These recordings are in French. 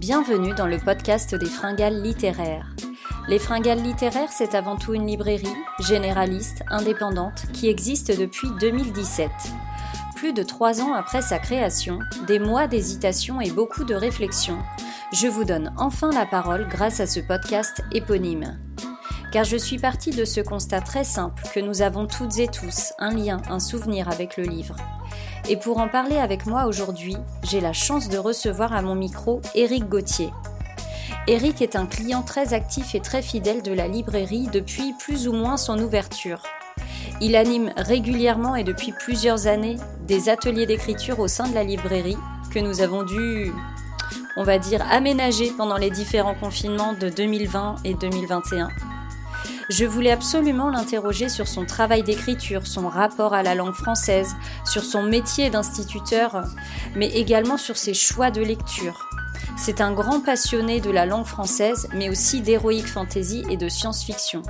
Bienvenue dans le podcast des Fringales littéraires. Les Fringales littéraires, c'est avant tout une librairie, généraliste, indépendante, qui existe depuis 2017. Plus de trois ans après sa création, des mois d'hésitation et beaucoup de réflexion, je vous donne enfin la parole grâce à ce podcast éponyme. Car je suis partie de ce constat très simple que nous avons toutes et tous un lien, un souvenir avec le livre. Et pour en parler avec moi aujourd'hui, j'ai la chance de recevoir à mon micro Éric Gauthier. Éric est un client très actif et très fidèle de la librairie depuis plus ou moins son ouverture. Il anime régulièrement et depuis plusieurs années des ateliers d'écriture au sein de la librairie que nous avons dû, on va dire, aménager pendant les différents confinements de 2020 et 2021. Je voulais absolument l'interroger sur son travail d'écriture, son rapport à la langue française, sur son métier d'instituteur, mais également sur ses choix de lecture. C'est un grand passionné de la langue française, mais aussi d'héroïque fantasy et de science-fiction.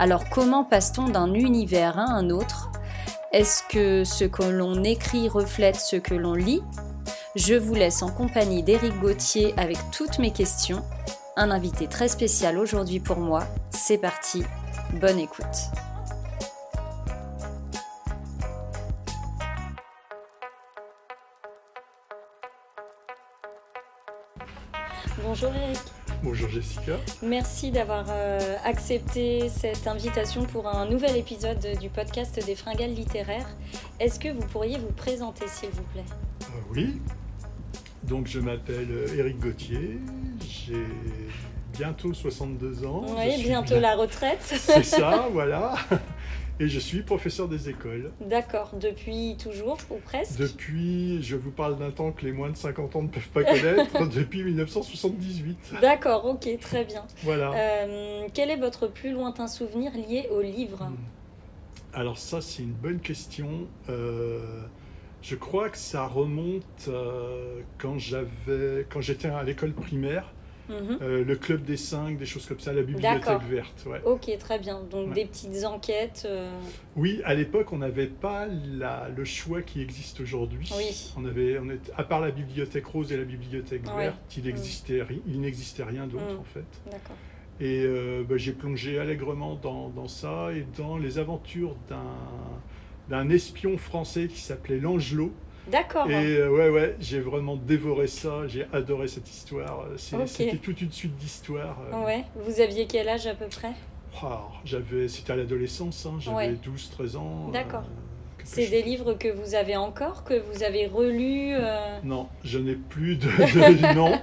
Alors comment passe-t-on d'un univers à un autre? Est-ce que ce que l'on écrit reflète ce que l'on lit? Je vous laisse en compagnie d'Éric Gauthier avec toutes mes questions un invité très spécial aujourd'hui pour moi. C'est parti, bonne écoute. Bonjour Eric. Bonjour Jessica. Merci d'avoir euh, accepté cette invitation pour un nouvel épisode du podcast des Fringales littéraires. Est-ce que vous pourriez vous présenter s'il vous plaît? Euh, Oui, donc je m'appelle Éric Gauthier, j'ai bientôt 62 ans. Oui, bientôt la retraite. C'est ça, voilà. Et je suis professeur des écoles. D'accord, depuis toujours ou presque Depuis, je vous parle d'un temps que les moins de 50 ans ne peuvent pas connaître, depuis 1978. D'accord, ok, très bien. Voilà. Euh, quel est votre plus lointain souvenir lié au livre? Hmm. Alors ça, c'est une bonne question. Euh, je crois que ça remonte euh, quand j'avais, quand j'étais à l'école primaire. Mhm. Euh, le club des cinq, des choses comme ça, la bibliothèque verte. Ouais. Ok, très bien. Donc des petites enquêtes. Euh. Oui, à l'époque, on n'avait pas la, le choix qui existe aujourd'hui. Oui. On avait, on est, à part la bibliothèque rose et la bibliothèque verte, il mm. existait, il n'existait rien d'autre mm. en fait. D'accord. Et bah, j'ai plongé allègrement dans, dans, ça et dans les aventures d'un d'un espion français qui s'appelait Langelot. D'accord. Et euh, ouais, ouais, j'ai vraiment dévoré ça. J'ai adoré cette histoire. C'était toute une suite d'histoires. Euh. Ouais. Vous aviez quel âge à peu près? Ah, J'avais, c'était à l'adolescence. Hein. J'avais 12-13 ans. Euh, D'accord. C'est des livres que vous avez encore, que vous avez relus Non, je n'ai plus de, non,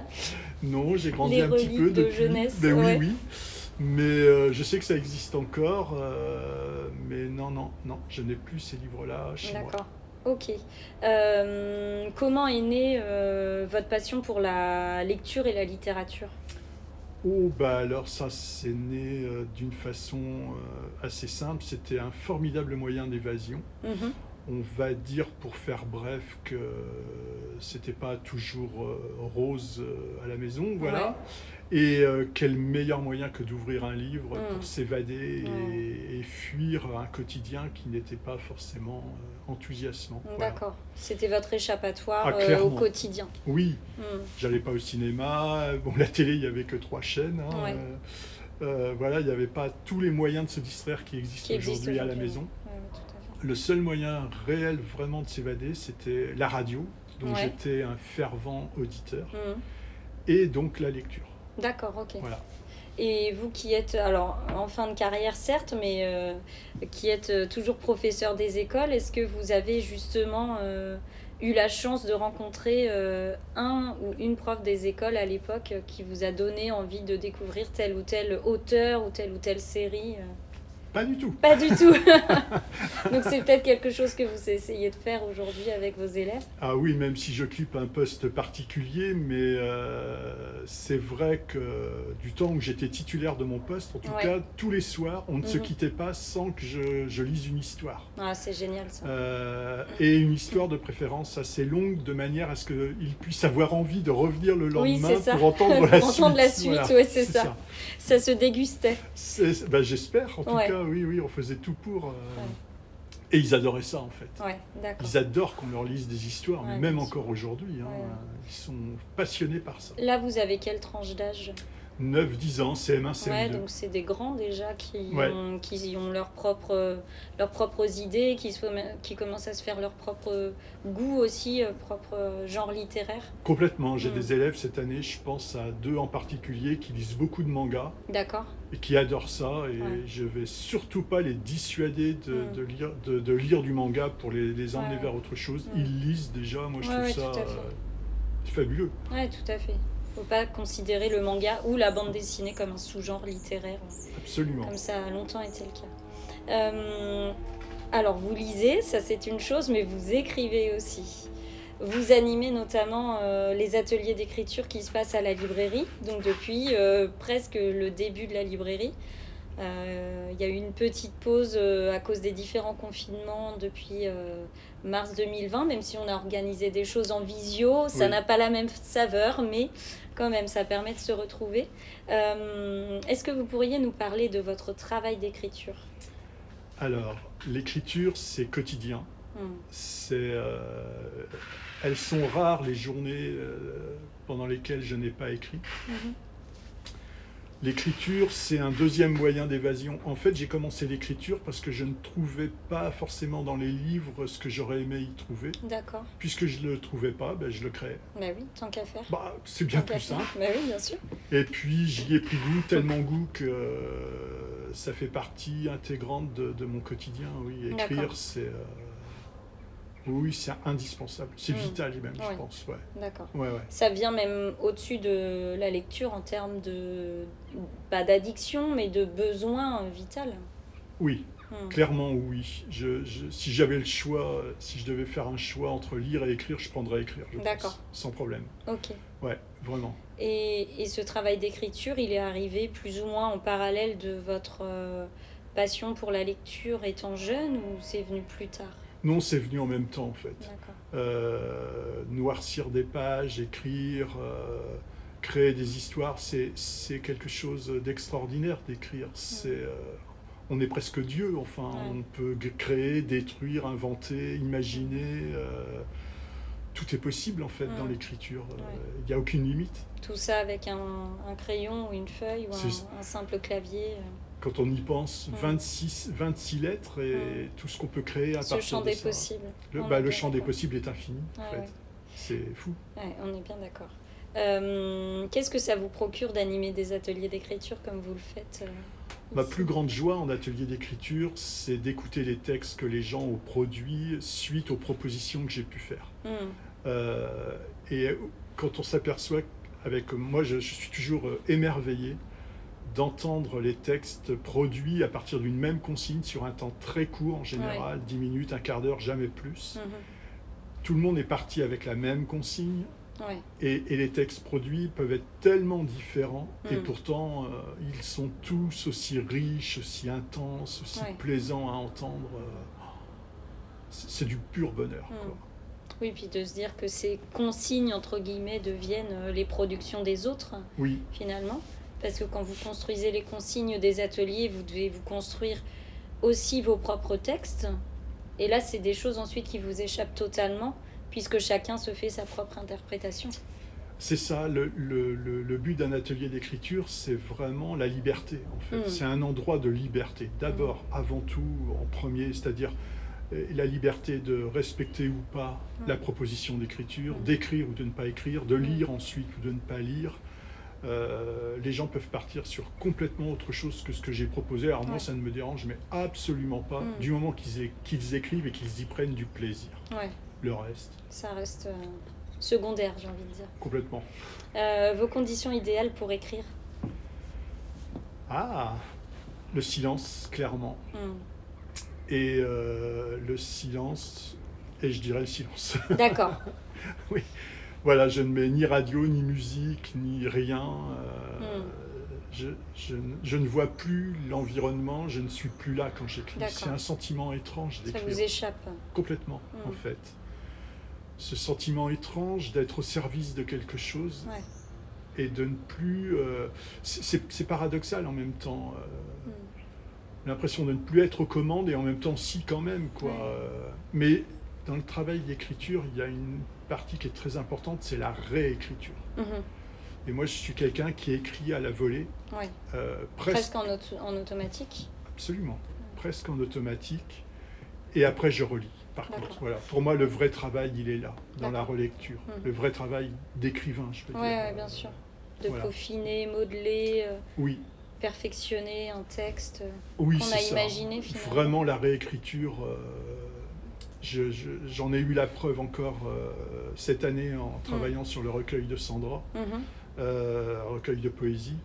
non, j'ai grandi un petit peu de jeunesse. Mais oui, oui. Mais euh, je sais que ça existe encore. Euh, mais non, non, non, je n'ai plus ces livres-là chez moi. D'accord. Ok. Euh, comment est née votre passion pour la lecture et la littérature? Oh, bah alors ça, c'est né d'une façon assez simple. C'était un formidable moyen d'évasion. Mhm. On va dire, pour faire bref, que c'était pas toujours rose à la maison. Voilà. Et euh, quel meilleur moyen que d'ouvrir un livre pour mm. s'évader et, fuir un quotidien qui n'était pas forcément euh, enthousiasmant. D'accord. C'était votre échappatoire ah, euh, au quotidien. Oui. Mm. J'allais pas au cinéma. Bon, la télé, il n'y avait que trois chaînes. Hein. voilà, il n'y avait pas tous les moyens de se distraire qui existent aujourd'hui à la maison. Le seul moyen réel vraiment de s'évader, c'était la radio, dont j'étais un fervent auditeur, mm. et donc la lecture. D'accord, ok. Voilà. Et vous qui êtes, alors en fin de carrière certes, mais euh, qui êtes euh, toujours professeur des écoles, est-ce que vous avez justement euh, eu la chance de rencontrer un ou une prof des écoles à l'époque qui vous a donné envie de découvrir tel ou tel auteur ou telle ou telle série pas du tout. Pas du tout. Donc c'est peut-être quelque chose que vous essayez de faire aujourd'hui avec vos élèves Ah oui, même si j'occupe un poste particulier, mais euh, c'est vrai que du temps où j'étais titulaire de mon poste, en tout cas, tous les soirs, on ne se mhm. quittait pas sans que je, lise une histoire. Ah, c'est génial ça. Euh, et une histoire de préférence assez longue, de manière à ce qu'il puisse avoir envie de revenir le lendemain pour entendre la suite. la suite, oui, c'est ça. ça. se dégustait. Ben, J'espère, en tout cas oui, oui, on faisait tout pour. Euh, Et ils adoraient ça en fait. Ouais, ils adorent qu'on leur lise des histoires, même encore aujourd'hui. Hein, ils sont passionnés par ça. Là, vous avez quelle tranche d'âge? 9-10 ans, CM1, CM2. Ouais, donc c'est des grands déjà qui, ont, qui ont leurs propres, leurs propres idées, qui, qui commencent à se faire leur propre goût aussi, euh, propre genre littéraire. Complètement. J'ai mm. des élèves cette année, je pense à deux en particulier, qui lisent beaucoup de mangas. D'accord. Et qui adorent ça. Et je vais surtout pas les dissuader de, mm. de lire, de, de, lire du manga pour les, les emmener vers autre chose. Mm. Ils lisent déjà. Moi, je trouve ça euh, fabuleux. Ouais, tout à fait faut pas considérer le manga ou la bande dessinée comme un sous-genre littéraire. Absolument. Comme ça a longtemps été le cas. Euh, alors, vous lisez, ça c'est une chose, mais vous écrivez aussi. Vous animez notamment euh, les ateliers d'écriture qui se passent à la librairie, donc depuis euh, presque le début de la librairie. Il y a eu une petite pause à cause des différents confinements depuis mars 2020, même si on a organisé des choses en visio. Ça n'a pas la même saveur, mais quand même, ça permet de se retrouver. Est-ce que vous pourriez nous parler de votre travail d'écriture? Alors, l'écriture, c'est quotidien. C'est, elles sont rares les journées pendant lesquelles je n'ai pas écrit. Mhm. L'écriture, c'est un deuxième moyen d'évasion. En fait, j'ai commencé l'écriture parce que je ne trouvais pas forcément dans les livres ce que j'aurais aimé y trouver. D'accord. Puisque je ne le trouvais pas, ben, je le créais. Bah oui, tant qu'à faire. Bah, c'est bien plus simple. Bah oui, bien sûr. Et puis, j'y ai pris goût, tellement goût que euh, ça fait partie intégrante de, mon quotidien. Oui, écrire, c'est... Euh, oui, c'est indispensable. C'est hmm. vital même, je pense. Ouais. D'accord. Ouais, Ça vient même au-dessus de la lecture en termes de, pas d'addiction, mais de besoin vital. Oui, hmm. clairement oui. Je, si j'avais le choix, si je devais faire un choix entre lire et écrire, je prendrais écrire. D'accord. Sans problème. Ok. Ouais, vraiment. Et, et ce travail d'écriture, il est arrivé plus ou moins en parallèle de votre euh, passion pour la lecture étant jeune ou c'est venu plus tard? Non, c'est venu en même temps en fait. Euh, noircir des pages, écrire, euh, créer des histoires, c'est quelque chose d'extraordinaire d'écrire. C'est euh, on est presque Dieu, enfin, on peut créer, détruire, inventer, imaginer. tout est possible en fait dans l'écriture. Il n'y a aucune limite. Tout ça avec un, crayon ou une feuille ou un, un simple clavier quand on y pense, 26, 26 lettres et tout ce qu'on peut créer à ce partir champ des possibles. Le, bah, le champ des possibles est infini, en fait. C'est fou. on est bien d'accord. Euh, qu'est-ce que ça vous procure d'animer des ateliers d'écriture comme vous le faites euh, Ma plus grande joie en atelier d'écriture, c'est d'écouter les textes que les gens ont produits suite aux propositions que j'ai pu faire. Hmm. Euh, et quand on s'aperçoit, avec moi, je, je suis toujours émerveillé d'entendre les textes produits à partir d'une même consigne sur un temps très court en général, 10 minutes, un quart d'heure, jamais plus. Mhm. Tout le monde est parti avec la même consigne. Et, les textes produits peuvent être tellement différents et mhm. pourtant euh, ils sont tous aussi riches, aussi intenses, aussi plaisants à entendre. Euh, c'est du pur bonheur. Mhm. Oui, puis de se dire que ces consignes, entre guillemets, deviennent euh, les productions des autres, oui. finalement. Parce que quand vous construisez les consignes des ateliers, vous devez vous construire aussi vos propres textes. Et là, c'est des choses ensuite qui vous échappent totalement, puisque chacun se fait sa propre interprétation. C'est ça, le, le, le, but d'un atelier d'écriture, c'est vraiment la liberté, en fait. Hmm. C'est un endroit de liberté. D'abord, hmm. avant tout, en premier, c'est-à-dire euh, la liberté de respecter ou pas hmm. la proposition d'écriture, d'écrire ou de ne pas écrire, de lire ensuite ou de ne pas lire, euh, les gens peuvent partir sur complètement autre chose que ce que j'ai proposé. Alors moi, ça ne me dérange, mais absolument pas, mm. du moment qu'ils écrivent et qu'ils y prennent du plaisir. Le reste. Ça reste euh, secondaire, j'ai envie de dire. Complètement. Euh, vos conditions idéales pour écrire? Ah, le silence, clairement. Mm. Et le silence, et je dirais le silence. D'accord. oui voilà, je ne mets ni radio, ni musique, ni rien. Euh, hmm. je, ne vois plus l'environnement, je ne suis plus là quand j'écris. C'est un sentiment étrange d'écrire. Ça vous échappe Complètement, en hmm. fait. Ce sentiment étrange d'être au service de quelque chose et de ne plus. Euh, c'est paradoxal en même temps. Euh, hmm. l'impression de ne plus être aux commandes et en même temps si quand même quoi. Mais dans le travail d'écriture, il y a une partie qui est très importante, c'est la réécriture. Mhm. Et moi, je suis quelqu'un qui écrit à la volée. Euh, presque, en, en, automatique Absolument, presque en automatique. Et après, je relis. Par contre, voilà. Pour moi, le vrai travail, il est là, dans la relecture. Mhm. Le vrai travail d'écrivain, je peux dire. Oui, bien sûr. De peaufiner, modeler. Euh, oui. Perfectionner un texte euh, oui, qu'on a imaginé finalement. Vraiment, la réécriture. J'en ai eu la preuve encore cette année en travaillant mhm. sur le recueil de Sandra. Euh, recueil de poésie.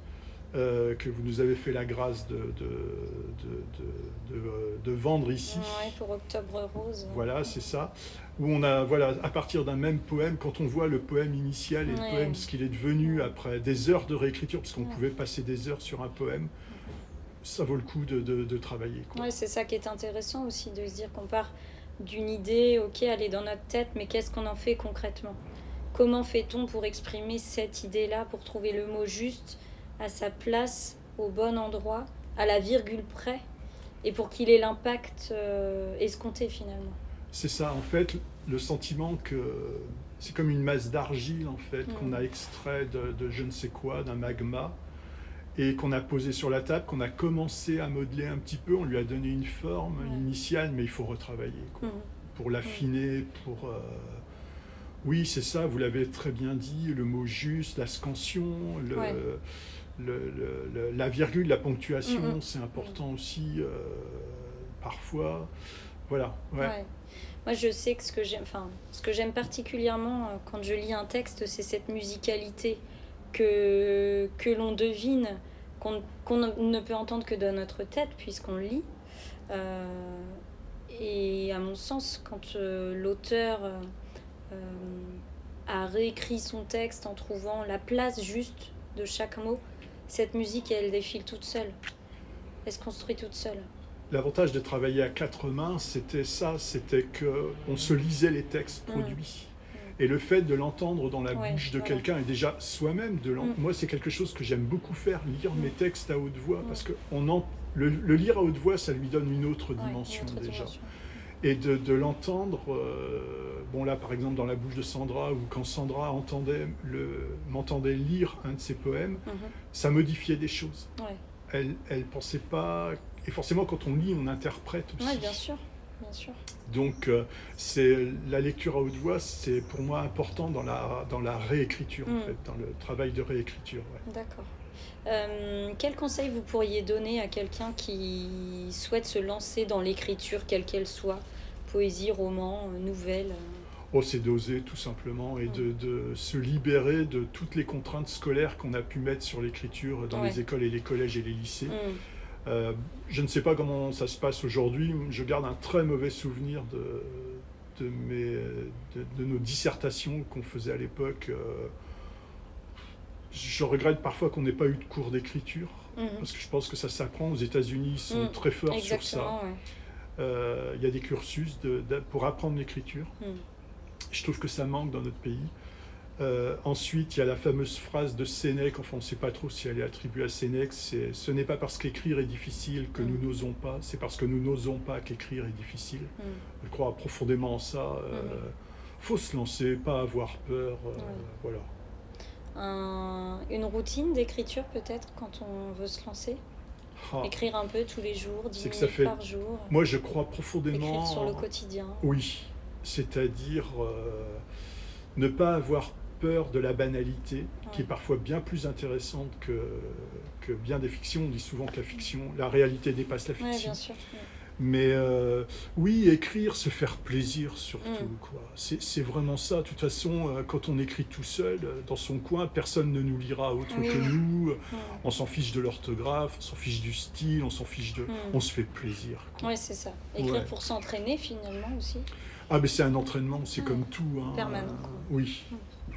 Euh, que vous nous avez fait la grâce de, de, de, vendre ici. pour Octobre Rose. Voilà, c'est ça. Où on a, voilà, à partir d'un même poème, quand on voit le poème initial et le poème, ce qu'il est devenu après des heures de réécriture, parce qu'on pouvait passer des heures sur un poème, ça vaut le coup de, travailler. Oui, c'est ça qui est intéressant aussi, de se dire qu'on part d'une idée, ok, elle est dans notre tête, mais qu'est-ce qu'on en fait concrètement? Comment fait-on pour exprimer cette idée-là, pour trouver le mot juste, à sa place, au bon endroit, à la virgule près, et pour qu'il ait l'impact euh, escompté finalement? C'est ça, en fait, le sentiment que c'est comme une masse d'argile, en fait, mm. qu'on a extrait de, je ne sais quoi, d'un magma, et qu'on a posé sur la table, qu'on a commencé à modeler un petit peu, on lui a donné une forme initiale, mais il faut retravailler, mm. pour l'affiner, pour... Euh, oui, c'est ça, vous l'avez très bien dit, le mot juste, la scansion, la virgule, la ponctuation, c'est important aussi euh, parfois. Voilà. Moi, je sais que ce que j'aime, enfin, ce que j'aime particulièrement euh, quand je lis un texte, c'est cette musicalité que, que l'on devine, qu'on ne peut entendre que dans notre tête puisqu'on lit. Euh, et à mon sens, quand l'auteur euh, a réécrit son texte en trouvant la place juste de chaque mot, cette musique, elle défile toute seule. Elle se construit toute seule. L'avantage de travailler à quatre mains, c'était ça, c'était que on se lisait les textes mmh. produits. Et le fait de l'entendre dans la bouche de quelqu'un et déjà soi-même de l'entendre. Mmh. Moi, c'est quelque chose que j'aime beaucoup faire, lire mes textes à haute voix, parce que on en... le, lire à haute voix, ça lui donne une autre dimension déjà et de, l'entendre, euh, bon là par exemple dans la bouche de Sandra, ou quand Sandra entendait m'entendait lire un de ses poèmes, mhm. ça modifiait des choses. Elle ne pensait pas, et forcément quand on lit, on interprète aussi. Oui, bien sûr. Bien sûr. Donc euh, c'est la lecture à haute voix, c'est pour moi important dans la, dans la réécriture, en mm. fait, dans le travail de réécriture. D'accord. Euh, quel conseil vous pourriez donner à quelqu'un qui souhaite se lancer dans l'écriture, quelle qu'elle soit? Poésie, roman, euh, nouvelle Oh, c'est d'oser tout simplement et de, de, se libérer de toutes les contraintes scolaires qu'on a pu mettre sur l'écriture dans les écoles et les collèges et les lycées. Mm. je ne sais pas comment ça se passe aujourd'hui. Je garde un très mauvais souvenir de, de, mes, de, nos dissertations qu'on faisait à l'époque je regrette parfois qu'on n'ait pas eu de cours d'écriture, mhm. parce que je pense que ça s'apprend. Aux États-Unis, ils sont mhm. très forts sur ça. Euh, il y a des cursus pour apprendre l'écriture. Mhm. Je trouve que ça manque dans notre pays. Euh, ensuite, il y a la fameuse phrase de Sénèque, enfin on ne sait pas trop si elle est attribuée à Sénèque, c'est « ce n'est pas parce qu'écrire est difficile que nous n'osons pas, c'est parce que nous n'osons pas qu'écrire est difficile Je crois profondément en ça. Euh, faut se lancer, pas avoir peur. voilà une routine d'écriture peut-être quand on veut se lancer? Ah. Écrire un peu tous les jours, 10 minutes fait... par jour? Moi, je crois profondément. Écrire sur le quotidien? Oui, c'est-à-dire euh, ne pas avoir peur de la banalité, qui est parfois bien plus intéressante que, que bien des fictions. On dit souvent que la fiction, la réalité dépasse la fiction. Oui, bien sûr. Mais euh, oui, écrire, se faire plaisir surtout. Mm. quoi. C'est vraiment ça. De toute façon, euh, quand on écrit tout seul, euh, dans son coin, personne ne nous lira autre que nous. Mm. On s'en fiche de l'orthographe, on s'en fiche du style, on s'en fiche de... Mm. On se fait plaisir. Oui, c'est ça. Écrire pour s'entraîner finalement aussi. Ah, mais c'est un entraînement, c'est comme tout. Hein. Permanent. oui.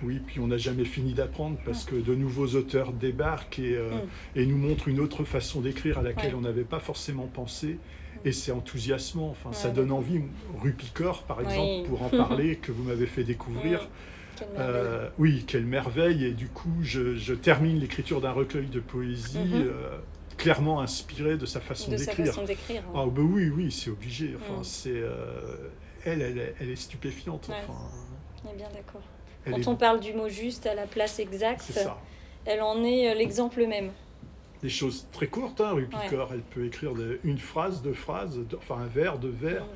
Oui, puis on n'a jamais fini d'apprendre parce que de nouveaux auteurs débarquent et, et nous montrent une autre façon d'écrire à laquelle on n'avait pas forcément pensé et c'est enthousiasmant. Enfin, ça donne envie. Rupicor, par exemple, pour en parler, que vous m'avez fait découvrir. Euh, oui, quelle merveille. Et du coup, je, termine l'écriture d'un recueil de poésie. Mhm. Euh, clairement inspiré de sa façon d'écrire. Ah bah oui, oui, c'est obligé. Enfin, mm. c'est euh, elle, elle, elle, est stupéfiante. Enfin, on est bien d'accord. Quand on parle du mot juste à la place exacte, elle en est euh, l'exemple même. Des choses très courtes, hein, Elle peut écrire une phrase, deux phrases, enfin un vers, deux vers.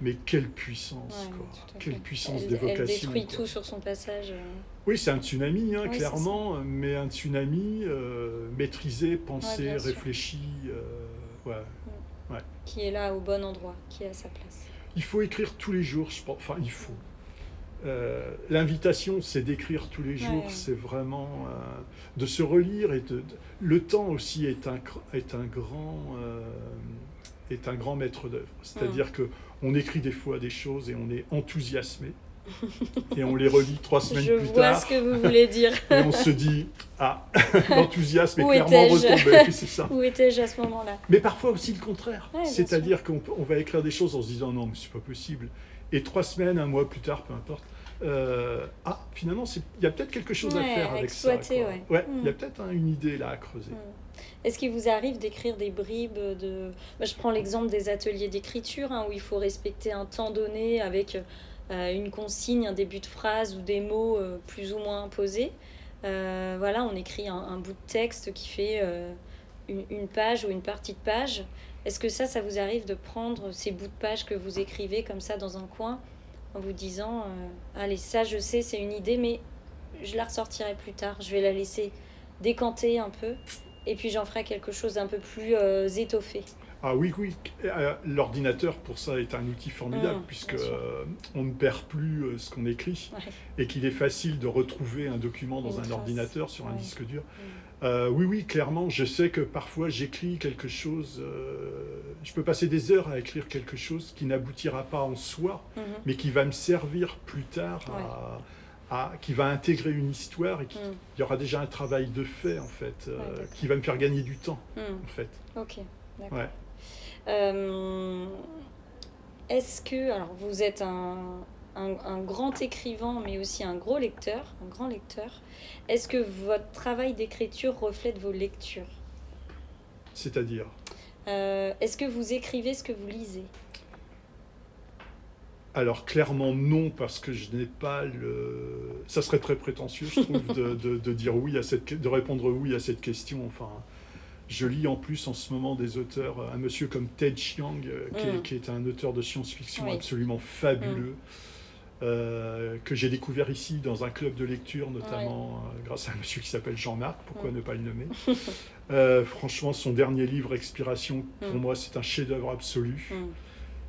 Mais quelle puissance, quoi. Quelle puissance d'évocation. Elle détruit tout sur son passage. Euh. Oui, c'est un tsunami, hein, clairement, mais un tsunami euh, maîtrisé, pensé, réfléchi. Euh, mm. Qui est là au bon endroit, qui est à sa place. Il faut écrire tous les jours, je pense. Enfin, il faut. L'invitation, c'est d'écrire tous les jours, c'est vraiment de se relire et de, le temps aussi est un, est un grand est un grand maître d'œuvre. C'est-à-dire mm. que on écrit des fois des choses et on est enthousiasmé. et on les relit trois semaines plus tard. Je vois ce que vous voulez dire. et on se dit Ah, l'enthousiasme est clairement retombé. C'est ça. Où étais-je à ce moment-là? Mais parfois aussi le contraire. C'est-à-dire qu'on va écrire des choses en se disant Non, mais c'est pas possible. Et trois semaines, un mois plus tard, peu importe, euh, ah, finalement, il y a peut-être quelque chose à faire avec ça. Ouais, il y a mm. peut-être une idée là à creuser. Mm. Est-ce qu'il vous arrive d'écrire des bribes de... Bah, je prends l'exemple des ateliers d'écriture, hein, où il faut respecter un temps donné avec euh, une consigne, un début de phrase ou des mots euh, plus ou moins posés. voilà, on écrit un, bout de texte qui fait une, une, page ou une partie de page. Est-ce que ça, ça vous arrive de prendre ces bouts de page que vous écrivez comme ça dans un coin en vous disant euh, Allez, ça je sais, c'est une idée, mais je la ressortirai plus tard. Je vais la laisser décanter un peu et puis j'en ferai quelque chose d'un peu plus euh, étoffé. Ah oui, oui. Euh, l'ordinateur, pour ça, est un outil formidable, mmh, puisque on ne perd plus ce qu'on écrit et qu'il est facile de retrouver un document dans un ordinateur sur un disque dur. Mmh. Euh, oui, oui, clairement, je sais que parfois j'écris quelque chose, euh, je peux passer des heures à écrire quelque chose qui n'aboutira pas en soi, mhm. mais qui va me servir plus tard, à, qui va intégrer une histoire et qui, mhm. il y aura déjà un travail de fait, en fait, euh, qui va me faire gagner du temps, mhm. en fait. Ok, d'accord. Est-ce que, alors vous êtes un, un, grand écrivain, mais aussi un gros lecteur, un grand lecteur. Est-ce que votre travail d'écriture reflète vos lectures? C'est-à-dire? Euh, Est-ce que vous écrivez ce que vous lisez? Alors clairement non, parce que je n'ai pas le... Ça serait très prétentieux, je trouve, de, dire oui à cette... de répondre oui à cette question. Enfin, je lis en plus en ce moment des auteurs, un monsieur comme Ted Chiang, euh, mm. qui, est, un auteur de science-fiction absolument fabuleux. Mm. Euh, que j'ai découvert ici dans un club de lecture, notamment euh, grâce à un monsieur qui s'appelle Jean-Marc, pourquoi ne pas le nommer. Euh, franchement, son dernier livre, Expiration, pour mm. moi, c'est un chef-d'œuvre absolu. Mm.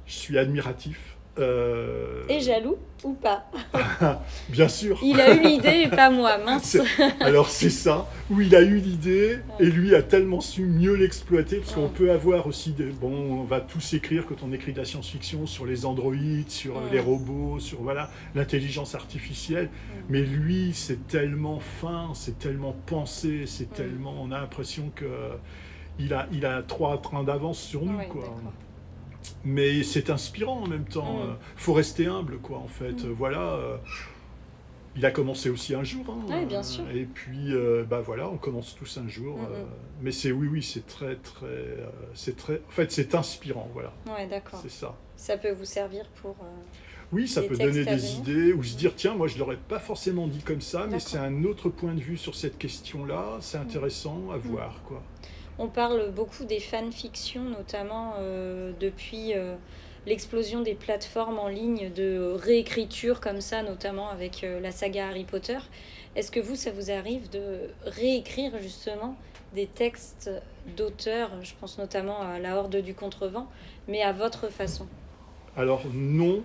Je suis admiratif. Euh, et jaloux ou pas Bien sûr. Il a eu l'idée et pas moi, mince. Alors c'est ça, où il a eu l'idée et lui a tellement su mieux l'exploiter, parce qu'on peut avoir aussi des... Bon, on va tous écrire quand on écrit de la science-fiction sur les androïdes, sur les robots, sur voilà l'intelligence artificielle, mais lui c'est tellement fin, c'est tellement pensé, c'est tellement... On a l'impression que il a, il a trois trains d'avance sur nous, quoi mais c'est inspirant en même temps. Il mm. faut rester humble, quoi, en fait. Mm. Voilà. Euh, il a commencé aussi un jour. Hein, oui, bien sûr. Et puis, euh, bah voilà, on commence tous un jour. Mm, euh, mais c'est oui, oui, c'est très, très, c'est très. En fait, c'est inspirant, voilà. Ouais, d'accord. C'est ça. Ça peut vous servir pour. oui, ça peut donner des idées ou se dire tiens, moi je l'aurais pas forcément dit comme ça, mais c'est un autre point de vue sur cette question-là. C'est intéressant à voir, quoi. On parle beaucoup des fanfictions, notamment euh, depuis euh, l'explosion des plateformes en ligne de réécriture comme ça, notamment avec euh, la saga Harry Potter. Est-ce que vous, ça vous arrive de réécrire justement des textes d'auteurs, je pense notamment à La Horde du Contrevent, mais à votre façon? Alors non,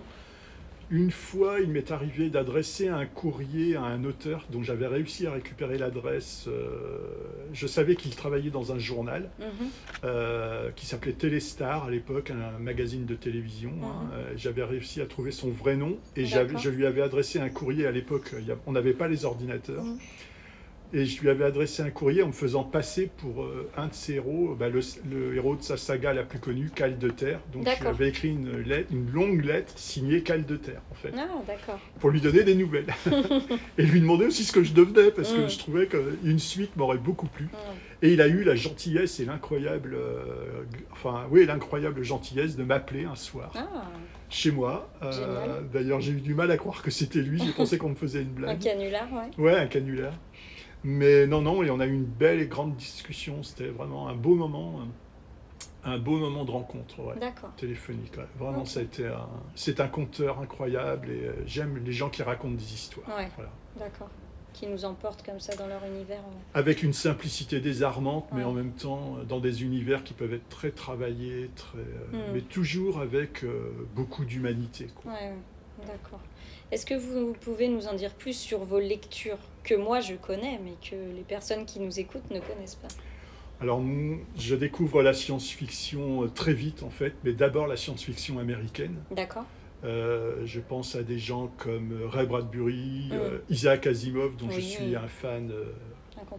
une fois, il m'est arrivé d'adresser un courrier à un auteur dont j'avais réussi à récupérer l'adresse. Euh, je savais qu'il travaillait dans un journal mhm. euh, qui s'appelait Téléstar à l'époque, un magazine de télévision. Hein. Mhm. Euh, j'avais réussi à trouver son vrai nom et je lui avais adressé un courrier à l'époque. On n'avait pas les ordinateurs. Mhm. Et je lui avais adressé un courrier en me faisant passer pour euh, un de ses héros, bah, le, héros de sa saga la plus connue, Cal de Terre. Donc je lui avais écrit une, lettre, une longue lettre signée Cal de Terre, en fait. Ah, d'accord. Pour lui donner des nouvelles. et lui demander aussi ce que je devenais, parce que mm. je trouvais qu'une suite m'aurait beaucoup plu. Mm. Et il a eu la gentillesse et l'incroyable, euh, enfin oui, l'incroyable gentillesse de m'appeler un soir. Ah. Chez moi. Euh, d'ailleurs, j'ai eu du mal à croire que c'était lui. J'ai pensé qu'on me faisait une blague. Un canular, ouais. Ouais, un canular. Mais non, non, et on a eu une belle et grande discussion. C'était vraiment un beau moment, un beau moment de rencontre, ouais, téléphonique. Vraiment, ça a été un, c'est un conteur incroyable et euh, j'aime les gens qui racontent des histoires. Ouais. Voilà. D'accord. Qui nous emportent comme ça dans leur univers. Avec une simplicité désarmante, mais en même temps euh, dans des univers qui peuvent être très travaillés, très, euh, hmm. mais toujours avec beaucoup d'humanité. Ouais, d'accord. Est-ce que vous pouvez nous en dire plus sur vos lectures que moi je connais, mais que les personnes qui nous écoutent ne connaissent pas alors, je découvre la science-fiction euh, très vite, en fait, mais d'abord la science-fiction américaine. D'accord. Euh, je pense à des gens comme euh, Ray Bradbury, mm. Isaac Asimov, dont je suis un fan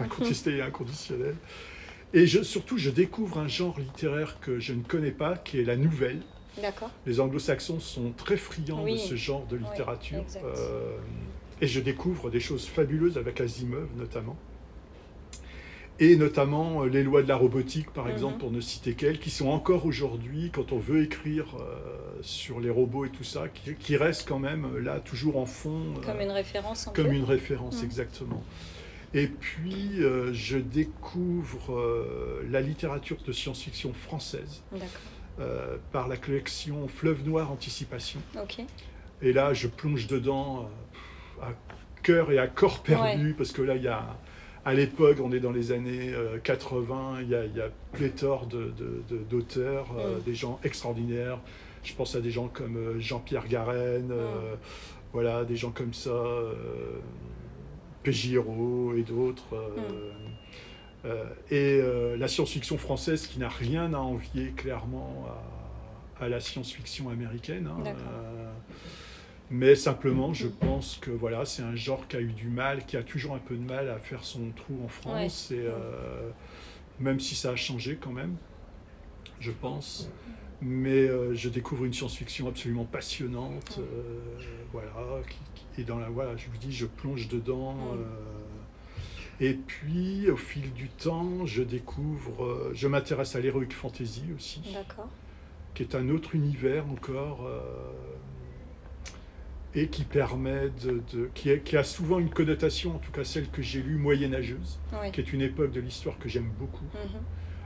incontesté. et inconditionnel. Et je, surtout, je découvre un genre littéraire que je ne connais pas, qui est la nouvelle. Les anglo-saxons sont très friands de ce genre de littérature. Euh, et je découvre des choses fabuleuses avec Asimov notamment. Et notamment euh, les lois de la robotique, par mhm. exemple, pour ne citer qu'elles, qui sont encore aujourd'hui, quand on veut écrire euh, sur les robots et tout ça, qui, restent quand même là, toujours en fond. Comme une référence. comme une référence, mhm. exactement. Et puis, je découvre la littérature de science-fiction française. Euh, par la collection Fleuve Noir Anticipation. Et là, je plonge dedans euh, cœur et à corps perdu, parce que là, il y a, à l'époque, on est dans les années 80, euh, il y a, il y a pléthore d'auteurs, de, mm. des gens extraordinaires. Je pense à des gens comme Jean-Pierre Garenne, mm. voilà, des gens comme ça, Pégiero et d'autres. Mm. Euh, et euh, la science-fiction française qui n'a rien à envier clairement à, la science-fiction américaine. Hein, euh, mais simplement, je pense que voilà, c'est un genre qui a eu du mal, qui a toujours un peu de mal à faire son trou en France, et même si ça a changé quand même, je pense. Mais je découvre une science-fiction absolument passionnante, voilà, et dans la voilà, je vous dis, je plonge dedans. Et puis, au fil du temps, je découvre, euh, je m'intéresse à l'heroic fantasy aussi, qui est un autre univers encore, euh, et qui permet de, qui, qui, a souvent une connotation, en tout cas celle que j'ai lue, moyenâgeuse, qui est une époque de l'histoire que j'aime beaucoup. Mhm.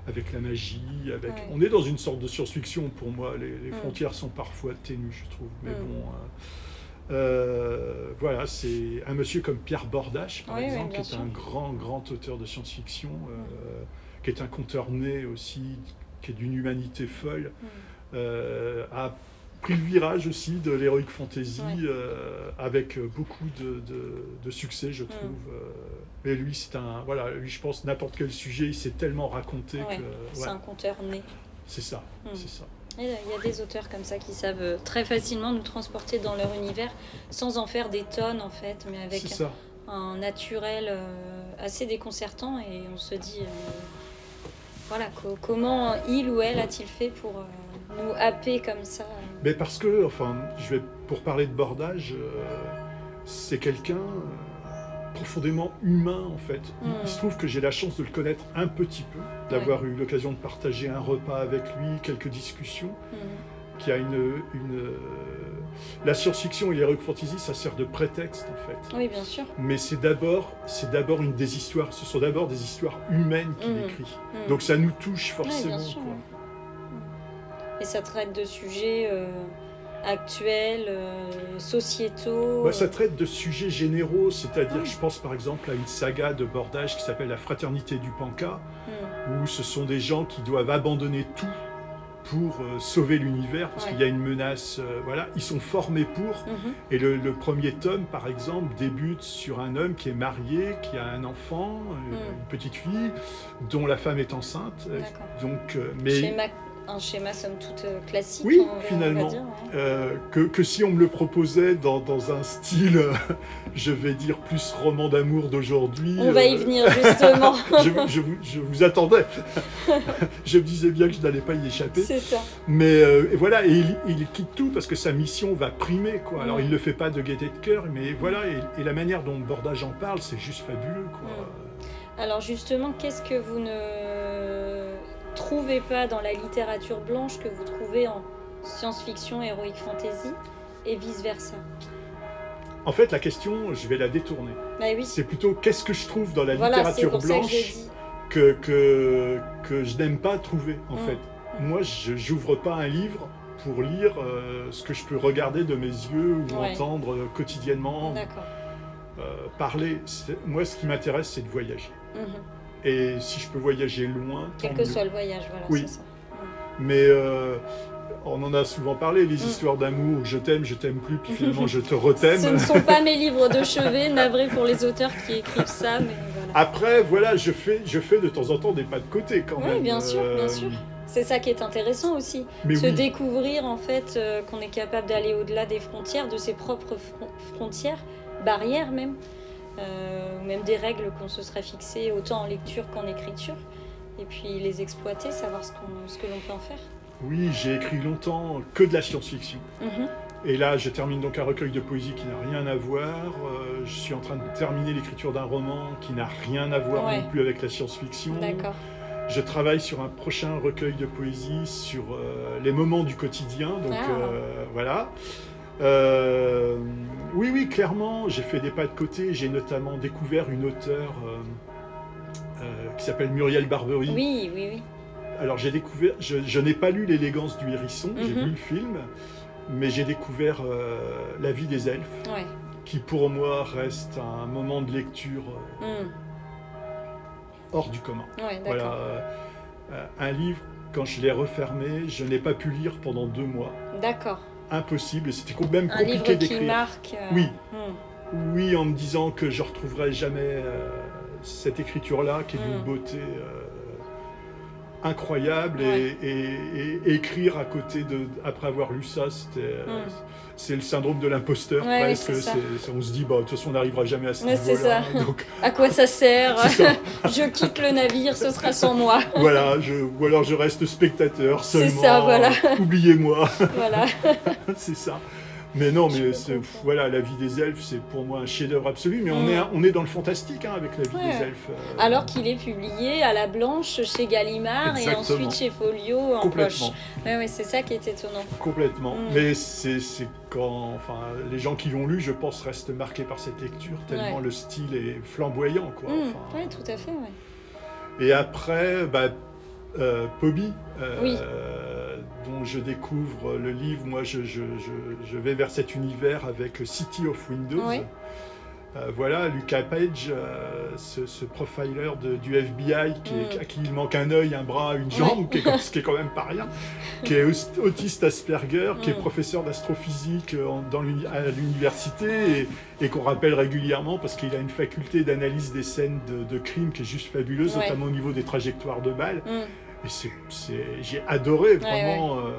Avec la magie, avec. On est dans une sorte de science-fiction pour moi. Les, mm. frontières sont parfois ténues, je trouve. Mais mm. bon, euh, euh, voilà, c'est un monsieur comme Pierre Bordache, par exemple, qui est un grand, grand auteur de science-fiction, euh, qui est un conteur né aussi, qui est d'une humanité folle, euh, a pris le virage aussi de l'heroic fantasy avec beaucoup de, succès, je trouve. mais lui, c'est un. Voilà, lui, je pense, n'importe quel sujet, il s'est tellement raconté que. C'est un conteur né. C'est ça, hmm. c'est ça. Il y a des auteurs comme ça qui savent euh, très facilement nous transporter dans leur univers sans en faire des tonnes en fait, mais avec un, naturel euh, assez déconcertant et on se dit euh, voilà comment il ou elle a-t-il fait pour nous happer comme ça Mais parce que enfin je vais pour parler de bordage, c'est quelqu'un profondément humain en fait. Il, se trouve que j'ai la chance de le connaître un petit peu, d'avoir eu l'occasion de partager un repas avec lui, quelques discussions, mm. qui a une... une euh, la science-fiction et l'heroic fantasy, ça sert de prétexte en fait. Oui, bien sûr. Mais c'est d'abord, c'est d'abord une des histoires. Ce sont d'abord des histoires humaines qu'il mm. écrit. Donc ça nous touche forcément. Et ça traite de sujets. Euh, actuels, euh, sociétaux bah, Ça traite de sujets généraux, c'est-à-dire, je pense par exemple à une saga de bordage qui s'appelle La Fraternité du Panka, hmm. où ce sont des gens qui doivent abandonner tout pour euh, sauver l'univers, parce qu'il y a une menace, euh, voilà, ils sont formés pour. Mhm. Et le, premier tome, par exemple, débute sur un homme qui est marié, qui a un enfant, hmm. une petite fille, dont la femme est enceinte. Donc, mais... un schéma somme toute euh, classique. Oui, finalement. Euh, que, que, si on me le proposait dans, dans un style, je vais dire, plus roman d'amour d'aujourd'hui. On va y venir, justement. je, je, vous, je, vous, attendais. je me disais bien que je n'allais pas y échapper. C'est ça. Mais et voilà, et il, il, quitte tout parce que sa mission va primer. Quoi. Alors, il ne le fait pas de gaieté de cœur, mais voilà, et, et la manière dont Bordage en parle, c'est juste fabuleux. Quoi. Alors justement, qu'est-ce que vous ne trouvez pas dans la littérature blanche que vous trouvez en science-fiction, heroic fantasy et vice-versa En fait, la question, je vais la détourner. Bah oui. C'est plutôt qu'est-ce que je trouve dans la littérature blanche que, que, que, je n'aime pas trouver, en mm. fait. Moi, je n'ouvre pas un livre pour lire euh, ce que je peux regarder de mes yeux ou entendre euh, quotidiennement. Euh, parler. Moi, ce qui m'intéresse, c'est de voyager. Mhm. Et si je peux voyager loin. Quel que soit le voyage, voilà, oui. ça. Mais euh, on en a souvent parlé, les mm. histoires d'amour, je t'aime, je t'aime plus, puis finalement je te retème. Ce ne sont pas mes livres de chevet, navré pour les auteurs qui écrivent ça, mais voilà. Après, voilà, je fais, je fais de temps en temps des pas de côté quand même. Oui, bien sûr, bien euh, sûr. C'est ça qui est intéressant aussi. Se découvrir en fait euh, qu'on est capable d'aller au-delà des frontières, de ses propres frontières, barrières même. Euh, ou même des règles qu'on se serait fixées autant en lecture qu'en écriture, et puis les exploiter, savoir ce, ce que l'on peut en faire. Oui, j'ai écrit longtemps que de la science-fiction. Mhm. Et là, je termine donc un recueil de poésie qui n'a rien à voir. Euh, je suis en train de terminer l'écriture d'un roman qui n'a rien à voir non plus avec la science-fiction. D'accord. Je travaille sur un prochain recueil de poésie sur euh, les moments du quotidien. Donc ah. voilà. Euh, oui, oui, clairement, j'ai fait des pas de côté. J'ai notamment découvert une auteure euh, euh, qui s'appelle Muriel Barbery. Oui, oui, oui. Alors j'ai découvert, je, n'ai pas lu L'élégance du hérisson, j'ai mhm. vu le film, mais j'ai découvert La vie des elfes, qui pour moi reste un moment de lecture mm. hors du commun. voilà, un livre, quand je l'ai refermé, je n'ai pas pu lire pendant deux mois. D'accord impossible. C'était même compliqué d'écrire. Euh, oui. Hmm. Oui, en me disant que je retrouverai jamais euh, cette écriture-là, qui est d'une hmm. beauté euh, incroyable et, écrire à côté de après avoir lu ça c'était mm. c'est le syndrome de l'imposteur presque on se dit bah de toute façon on n'arrivera jamais à ce niveau-là donc à quoi ça sert je quitte le navire ce sera sans moi. Voilà je, ou alors je reste spectateur seulement c'est ça voilà. Oubliez-moi. Voilà. C'est ça mais non, mais voilà, la vie des elfes, c'est pour moi un chef-d'œuvre absolu. Mais on, est, on est dans le fantastique hein, avec la vie des elfes. Euh. Alors qu'il est publié à la Blanche chez Gallimard et ensuite chez Folio en Complètement. poche. Oui, c'est ça qui est étonnant. Complètement. Mm. Mais c'est quand, enfin, les gens qui l'ont lu, je pense, restent marqués par cette lecture tellement le style est flamboyant, quoi. Mm. oui, tout à fait. Et après, bah, euh, Poby. Euh, oui dont je découvre le livre. Moi, je, vais vers cet univers avec City of Windows. Euh, voilà, Lucas Page, euh, ce, profiler du FBI qui mm. à qui il manque un œil, un bras, une jambe, ce qui est quand même pas rien, qui est autiste Asperger, qui est mm. professeur d'astrophysique euh, à l'université et, qu'on rappelle régulièrement parce qu'il a une faculté d'analyse des scènes de, crime qui est juste fabuleuse, notamment au niveau des trajectoires de balles. Mm. J'ai adoré vraiment. Euh,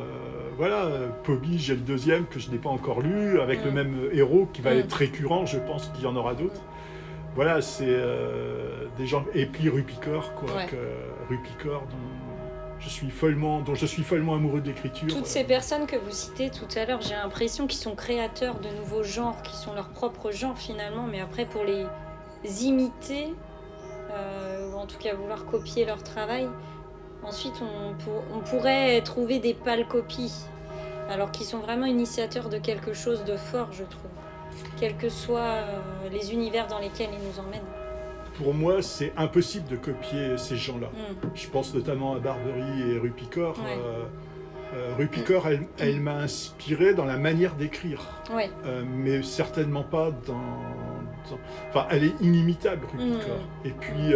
voilà, Poby, j'ai le deuxième que je n'ai pas encore lu, avec le même héros qui va mm. être récurrent, je pense qu'il y en aura d'autres. Voilà, c'est euh, des gens. Et puis Rupicor, quoi. Que, Rupicor, dont je suis follement, dont je suis follement amoureux de l'écriture. Toutes ces personnes que vous citez tout à l'heure, j'ai l'impression qu'ils sont créateurs de nouveaux genres, qui sont leur propre genre finalement, mais après pour les imiter, euh, ou en tout cas vouloir copier leur travail, Ensuite, on, pourrait trouver des pâles copies, alors qu'ils sont vraiment initiateurs de quelque chose de fort, je trouve, quels que soient euh, les univers dans lesquels ils nous emmènent. Pour moi, c'est impossible de copier ces gens-là. Mm. Je pense notamment à Barbery et Rupicor. Euh, euh, Rupicor, elle, m'a inspiré dans la manière d'écrire, mais certainement pas dans, Enfin, elle est inimitable, Rupicor. Mm. Et puis,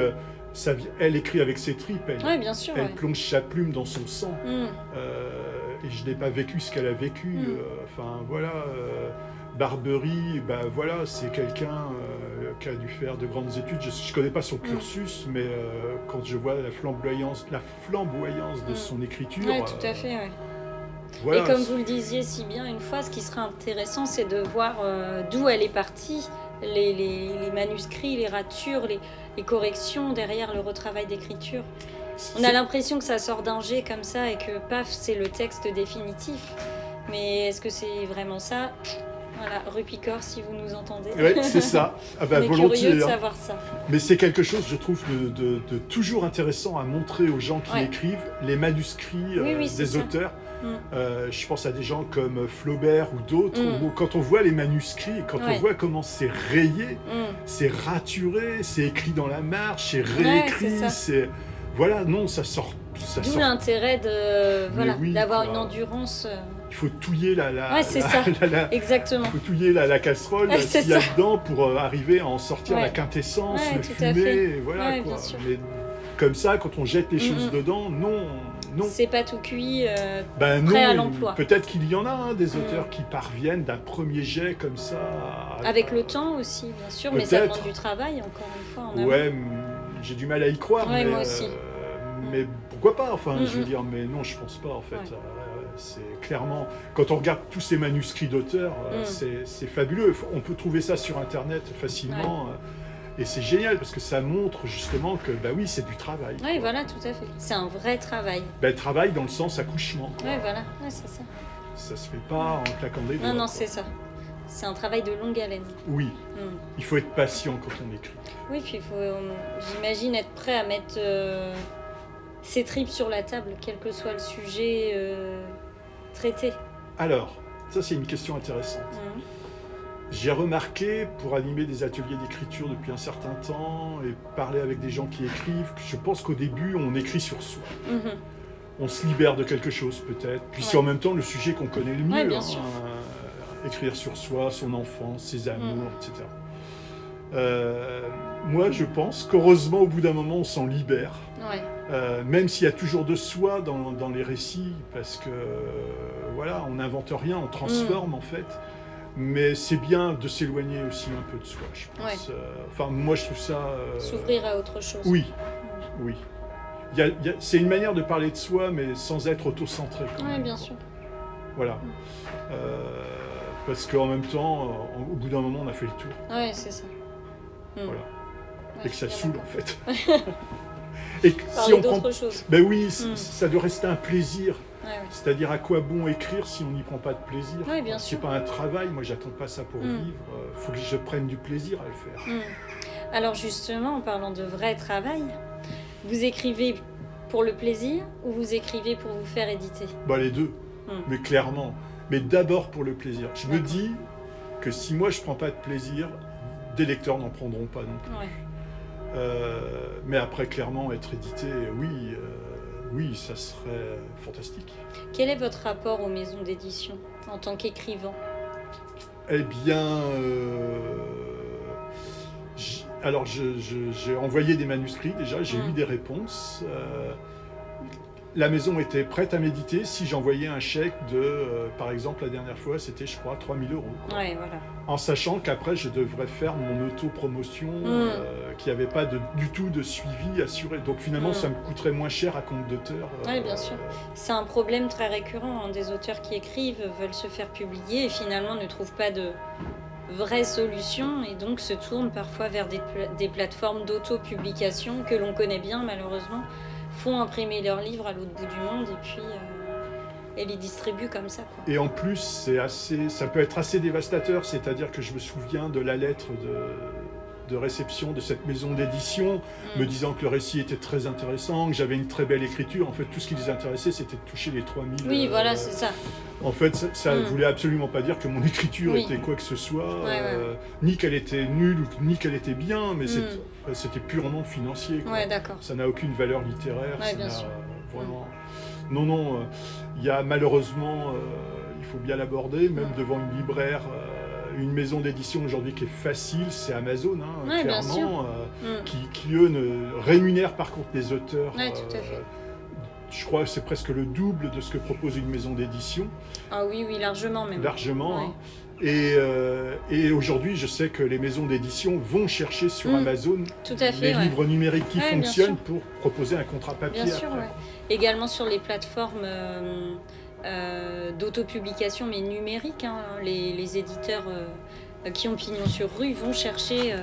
elle écrit avec ses tripes, elle, bien sûr, elle plonge sa plume dans son sang. Mm. Euh, et je n'ai pas vécu ce qu'elle a vécu. Mm. Euh, enfin voilà, euh, Barbery, bah, voilà, c'est quelqu'un qui a dû faire de grandes études. Je ne connais pas son mm. cursus, mais quand je vois la flamboyance, la flamboyance de son écriture. Oui, tout à fait, et comme vous le disiez si bien une fois, ce qui serait intéressant, c'est de voir d'où elle est partie, les, les, les, manuscrits, les ratures, les, les corrections derrière le retravail d'écriture. On a l'impression que ça sort d'un jet comme ça et que paf, c'est le texte définitif. Mais est-ce que c'est vraiment ça? Voilà, Rupicor, si vous nous entendez. Oui, c'est ça. Ah bah, On est curieux de hein. savoir ça. Mais c'est quelque chose, je trouve, de, toujours intéressant à montrer aux gens qui écrivent les manuscrits euh, des auteurs. Mm. Euh, je pense à des gens comme Flaubert ou d'autres, mm. quand on voit les manuscrits, quand on voit comment c'est rayé, mm. c'est raturé, c'est écrit dans la marche, c'est réécrit, c'est voilà, non, ça sort. D'où l'intérêt de voilà d'avoir une endurance. Euh. Il faut touiller la, la, ouais, c'est ça. Exactement. Il faut touiller la, la casserole qu'il y a dedans pour euh, arriver à en sortir la quintessence, le fumé, voilà quoi. Mais comme ça, quand on jette les choses dedans, non, non. C'est pas tout cuit, euh, ben prêt à l'emploi. Peut-être qu'il y en a hein, des auteurs qui parviennent d'un premier jet comme ça. Avec le temps aussi, bien sûr, mais ça demande du travail encore une fois. En ouais, j'ai du mal à y croire. mais, moi aussi. mais pourquoi pas Enfin, je veux dire, mais non, je pense pas en fait. Euh, c'est clairement, quand on regarde tous ces manuscrits d'auteurs, euh, mm. c'est fabuleux. On peut trouver ça sur Internet facilement. Euh, et c'est génial parce que ça montre justement que, bah oui, c'est du travail. Oui, voilà, tout à fait. C'est un vrai travail. Bah, travail dans le sens accouchement. Oui, voilà, c'est ça. Ça se fait pas en claquant des doigts. Non, non, c'est ça. C'est un travail de longue haleine. Oui. Mm. Il faut être patient quand on écrit. Oui, puis il faut, j'imagine, être prêt à mettre ses tripes sur la table, quel que soit le sujet euh, traité Alors, ça c'est une question intéressante. Mhm. J'ai remarqué, pour animer des ateliers d'écriture depuis un certain temps et parler avec des gens qui écrivent, que je pense qu'au début, on écrit sur soi. Mhm. On se libère de quelque chose peut-être. Puis c'est en même temps le sujet qu'on connaît le mieux. Hein. écrire sur soi, son enfance, ses amours, mhm. etc. Euh, moi, je pense qu'heureusement, au bout d'un moment, on s'en libère. Euh, même s'il y a toujours de soi dans, dans les récits, parce que voilà, on n'invente rien, on transforme mm. en fait. Mais c'est bien de s'éloigner aussi un peu de soi, je pense. Euh, enfin, moi, je trouve ça. S'ouvrir à autre chose. Oui, mm. oui. c'est une manière de parler de soi, mais sans être auto-centré. Oui, bien sûr. Voilà. Mm. parce qu'en même temps, au bout d'un moment, on a fait le tour. Oui, c'est ça. Voilà. et que ça saoule en fait. et si on prend... choses. Ben oui, ça doit rester un plaisir. C'est-à-dire à quoi bon écrire si on n'y prend pas de plaisir ouais, bien C'est pas un travail, moi j'attends pas ça pour hmm. vivre. Il euh, faut que je prenne du plaisir à le faire. Hmm. Alors justement, en parlant de vrai travail, vous écrivez pour le plaisir ou vous écrivez pour vous faire éditer? Bah, Les deux, mais clairement. Mais d'abord pour le plaisir. Je me dis que si moi je prends pas de plaisir, des lecteurs n'en prendront pas non plus. Euh, mais après, clairement, être édité, oui, euh, oui, ça serait fantastique. Quel est votre rapport aux maisons d'édition en tant qu'écrivain? Eh bien, euh, alors j'ai envoyé des manuscrits déjà, j'ai eu des réponses la maison était prête à méditer si j'envoyais un chèque de, euh, par exemple, la dernière fois, c'était, je crois, 3000 euros. En sachant qu'après, je devrais faire mon auto-promotion mm. euh, qui n'avait pas du tout de suivi assuré. Donc finalement, mm. ça me coûterait moins cher à compte d'auteur. Euh, oui, bien sûr. C'est un problème très récurrent. Hein. Des auteurs qui écrivent veulent se faire publier et finalement ne trouvent pas de vraie solution et donc se tournent parfois vers des, des plateformes d'auto-publication que l'on connaît bien malheureusement imprimer leurs livres à l'autre bout du monde et puis euh, et les distribuent comme ça. Et en plus, c'est assez, ça peut être assez dévastateur. C'est-à-dire que je me souviens de la lettre de, de réception de cette maison d'édition, me mm. disant que le récit était très intéressant, que j'avais une très belle écriture. En fait, tout ce qui les intéressait, c'était de toucher les 3000. Oui, voilà, euh, c'est ça. En fait, ça ne mm. voulait absolument pas dire que mon écriture était quoi que ce soit, euh, ni qu'elle était nulle, ni qu'elle était bien, mais mm. c'était purement financier. Ouais. Ça n'a aucune valeur littéraire. bien sûr. Vraiment... Non, non, il y a malheureusement, il faut bien l'aborder, même devant une libraire une maison d'édition aujourd'hui qui est facile, c'est Amazon, hein, clairement, euh, mm. qui, eux ne rémunèrent par contre les auteurs euh, je crois que c'est presque le double de ce que propose une maison d'édition. Ah oui, oui, largement même. Largement. Hein. Et, euh, et aujourd'hui, je sais que les maisons d'édition vont chercher sur mm. Amazon les livres numériques qui fonctionnent pour proposer un contrat papier. Bien sûr, Également sur les plateformes euh, euh, d'autopublication, mais numériques, hein, les, éditeurs qui ont pignon sur rue vont chercher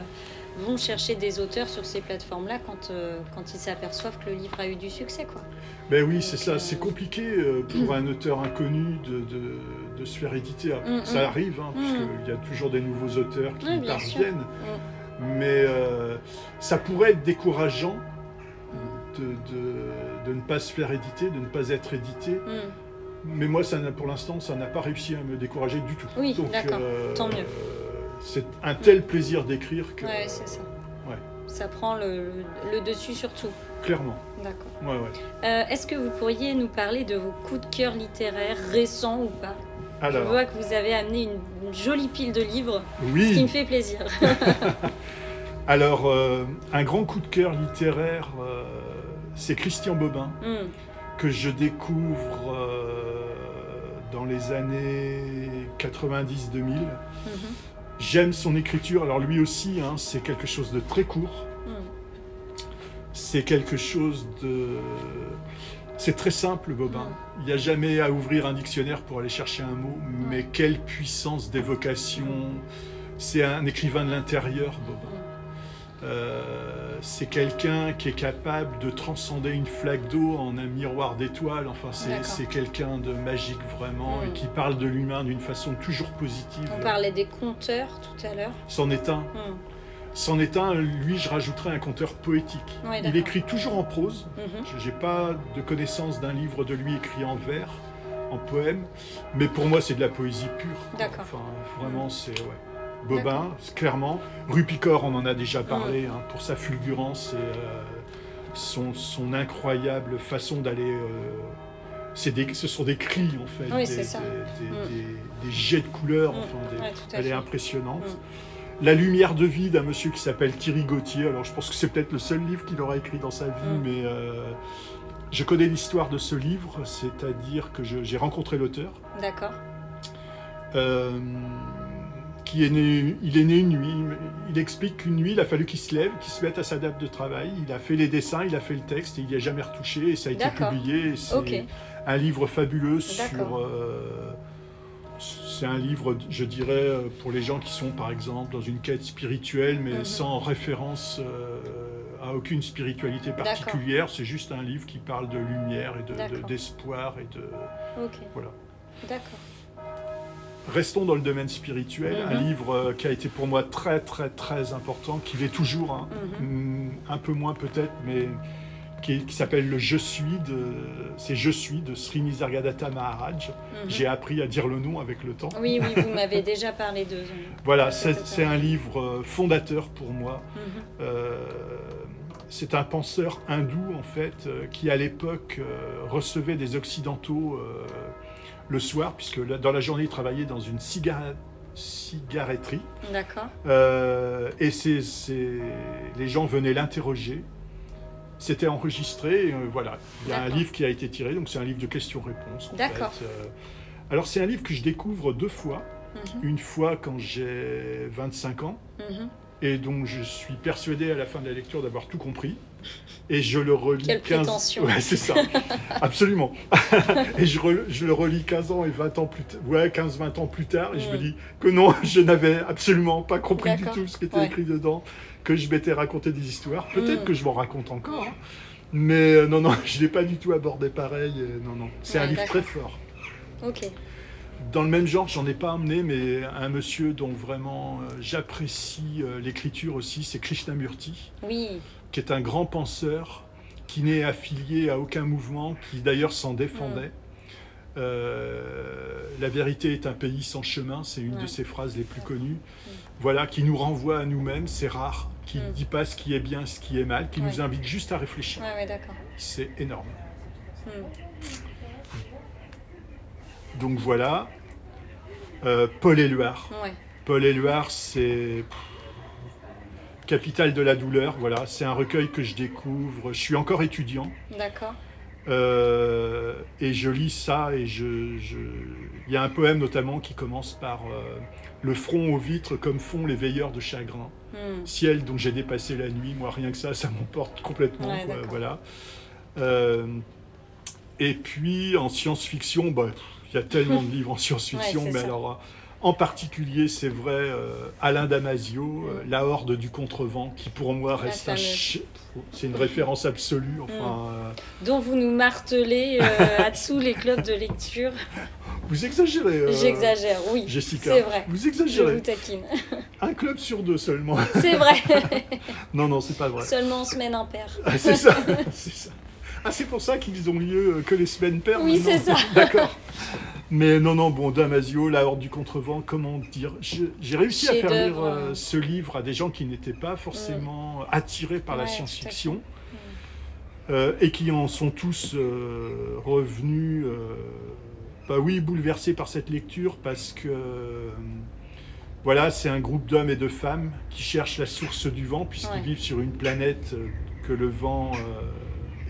vont chercher des auteurs sur ces plateformes-là quand, euh, quand ils s'aperçoivent que le livre a eu du succès. Quoi. Ben oui, c'est ça. Euh, c'est compliqué euh, pour un auteur inconnu de, de, se faire éditer. Mm, mm. ça arrive, hein, parce mm. puisqu'il y a toujours des nouveaux auteurs qui parviennent. Mais ça pourrait être décourageant de, de, ne pas se faire éditer, de ne pas être édité. Mais moi, ça pour l'instant, ça n'a pas réussi à me décourager du tout. Oui, d'accord. Tant mieux c'est un tel plaisir d'écrire que. Ouais, c'est ça. Ouais. Ça prend le, dessus sur tout. Clairement. D'accord. Ouais, ouais. Euh, est-ce que vous pourriez nous parler de vos coups de cœur littéraires récents ou pas? Je vois que vous avez amené une, jolie pile de livres, oui. ce qui me fait plaisir. Alors, euh, un grand coup de cœur littéraire, euh, c'est Christian Bobin, hmm. que je découvre dans les années 90-2000. J'aime son écriture. Alors lui aussi, hein, c'est quelque chose de très court. Hmm. C'est quelque chose de... C'est très simple, Bobin. Hmm. Il n'y a jamais à ouvrir un dictionnaire pour aller chercher un mot, mais quelle puissance d'évocation. C'est un écrivain de l'intérieur, Bobin. Euh, c'est quelqu'un qui est capable de transcender une flaque d'eau en un miroir d'étoiles. Enfin, c'est quelqu'un de magique vraiment et mm. qui parle de l'humain d'une façon toujours positive. On parlait des conteurs tout à l'heure. C'en est un. Mm. C'en est un, lui, je rajouterais un conteur poétique. il écrit toujours en prose. Mm-hmm. Je n'ai pas de connaissance d'un livre de lui écrit en vers, en poème, mais pour moi, c'est de la poésie pure. D'accord. Enfin, vraiment, c'est. Ouais. Bobin, clairement. Rupicor, on en a déjà parlé, hein, pour sa fulgurance et euh, son, incroyable façon d'aller. Euh, ce sont des cris, en fait, mm. des, jets de couleurs, mm. enfin, elle est impressionnante. Mm. La lumière de vie d'un monsieur qui s'appelle Thierry Gauthier. Alors, je pense que c'est peut-être le seul livre qu'il aura écrit dans sa vie, mais euh, je connais l'histoire de ce livre, c'est-à-dire que j'ai rencontré l'auteur. D'accord est né, il est né une nuit. Il explique qu'une nuit, il a fallu qu'il se lève, qu'il se mette à sa date de travail. Il a fait les dessins, il a fait le texte, et il n'y a jamais retouché, et ça a été publié. C'est un livre fabuleux sur. Euh, c'est un livre, je dirais, pour les gens qui sont, par exemple, dans une quête spirituelle, mais mhm. sans référence euh, à aucune spiritualité particulière. C'est juste un livre qui parle de lumière et d'espoir et de. Voilà. D'accord. Restons dans le domaine spirituel, un mhm. livre euh, qui a été pour moi très très très important, qui l'est toujours, hein. mhm. mm, un peu moins peut-être, mais qui, s'appelle le Je suis de c'est Je suis de Sri Nisargadatta Maharaj. Mhm. J'ai appris à dire le nom avec le temps. Oui, oui, vous m'avez déjà parlé de. voilà, c'est un livre euh, fondateur pour moi. Euh, c'est un penseur hindou en fait qui à l'époque recevait des occidentaux le soir, puisque dans la journée, il travaillait dans une cigaretterie. D'accord. Euh, et c'est, les gens venaient l'interroger. C'était enregistré, euh, voilà. Il y a un livre qui a été tiré, donc c'est un livre de questions-réponses. D'accord. Euh, alors c'est un livre que je découvre deux fois. Mhm. Une fois quand j'ai 25 ans, mhm. et donc je suis persuadé à la fin de la lecture d'avoir tout compris et je le relis Quelle 15 ouais, c'est ça. Absolument. et je, je, le relis 15 ans et 20 ans plus tard, ouais, 15 20 ans plus tard et je me dis que non, je n'avais absolument pas compris du tout ce qui était écrit dedans, que je m'étais raconté des histoires, peut-être mm. que je m'en raconte encore. Hein. Mais euh, non non, je l'ai pas du tout abordé pareil, non non, c'est un livre très fort. OK. Dans le même genre, j'en ai pas amené, mais un monsieur dont vraiment euh, j'apprécie euh, l'écriture aussi, c'est Krishnamurti. Oui qui est un grand penseur, qui n'est affilié à aucun mouvement, qui d'ailleurs s'en défendait. Mm. Euh, la vérité est un pays sans chemin, c'est une de ses phrases les plus connues. Mm. Voilà, qui nous renvoie à nous-mêmes, c'est rare, qui ne mm. dit pas ce qui est bien, ce qui est mal, qui nous invite juste à réfléchir. c'est énorme. Donc voilà, euh, Paul Éluard. Paul Éluard, c'est Capitale de la douleur, voilà, c'est un recueil que je découvre. Je suis encore étudiant. D'accord. Euh, et je lis ça et je, je, il y a un poème notamment qui commence par euh, le front aux vitres comme font les veilleurs de chagrin. Hmm. Ciel dont j'ai dépassé la nuit, moi rien que ça, ça m'emporte complètement. voilà. Euh, et puis en science-fiction, bah, il y a tellement de livres en science-fiction, mais alors en particulier, c'est vrai, euh, Alain Damasio, euh, La Horde du Contrevent, qui pour moi reste un... C'est une référence absolue. Enfin, euh, Dont vous nous martelez à tous les clubs de lecture. Vous exagérez. J'exagère, oui. Jessica. C'est vrai. Vous exagérez. Je vous taquine. un club sur deux seulement. C'est vrai. non, non, c'est pas vrai. Seulement en semaine impaire. Ah, c'est ça. C'est ça. Ah, c'est pour ça qu'ils ont lieu que les semaines paires Oui, c'est ça. D'accord. Mais non, non, bon, Damasio, La Horde du Contrevent, comment dire J'ai réussi à faire lire euh, ce livre à des gens qui n'étaient pas forcément attirés par la science-fiction. Euh, et qui en sont tous euh, revenus, bah oui, bouleversés par cette lecture parce que voilà, c'est un groupe d'hommes et de femmes qui cherchent la source du vent puisqu'ils vivent sur une planète que le vent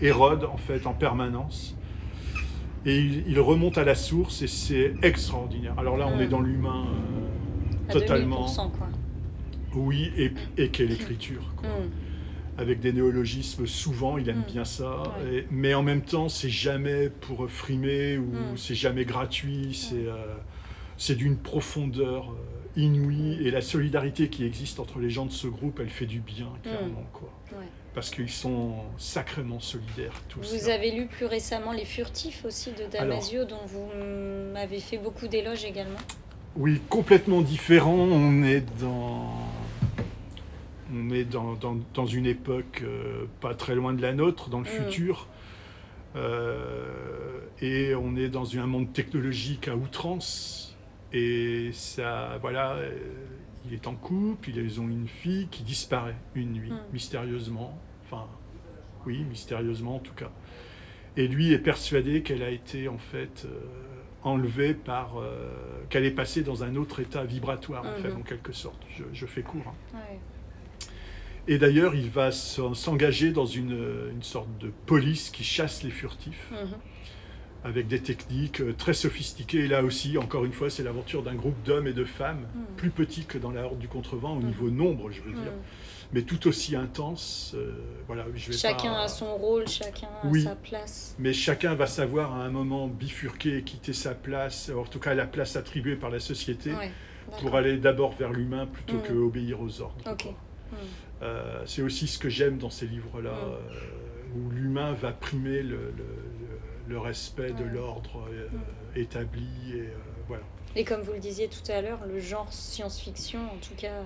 érode en fait en permanence. Et il, remonte à la source et c'est extraordinaire. Alors là, on est dans l'humain euh, totalement. quoi. Oui, et, et quelle écriture. Quoi. Mm. Avec des néologismes, souvent, il aime mm. bien ça. mais en même temps, c'est jamais pour frimer ou mm. c'est jamais gratuit. C'est euh, c'est d'une profondeur euh, inouïe. Et la solidarité qui existe entre les gens de ce groupe, elle fait du bien, clairement. Quoi parce qu'ils sont sacrément solidaires tous. Vous avez lu plus récemment Les Furtifs aussi de Damasio, dont vous m'avez fait beaucoup d'éloges également. Oui, complètement différent. On est dans, on est dans, dans, une époque euh, pas très loin de la nôtre, dans le mm. futur. Euh, et on est dans un monde technologique à outrance. Et ça, voilà, il est en couple, ils ont une fille qui disparaît une nuit, hmm. mystérieusement. Enfin, oui, mystérieusement en tout cas. Et lui est persuadé qu'elle a été en fait euh, enlevée par. Euh, qu'elle est passée dans un autre état vibratoire, en fait, hmm. en quelque sorte. Je, fais court. Hein. Et d'ailleurs, il va s'engager dans une, sorte de police qui chasse les furtifs. Hmm avec des techniques euh, très sophistiquées. Et là aussi, encore une fois, c'est l'aventure d'un groupe d'hommes et de femmes, hmm. plus petit que dans la Horde du Contrevent, au hmm. niveau nombre, je veux dire, hmm. mais tout aussi intense. Euh, voilà, je vais chacun a son rôle, chacun a sa place. Mais chacun va savoir à un moment bifurquer et quitter sa place, en tout cas la place attribuée par la société, pour aller d'abord vers l'humain plutôt que obéir aux ordres. Euh, c'est aussi ce que j'aime dans ces livres-là, où l'humain va primer le le respect de l'ordre euh, mm. établi. Et, euh, voilà. et comme vous le disiez tout à l'heure, le genre science-fiction, en tout cas,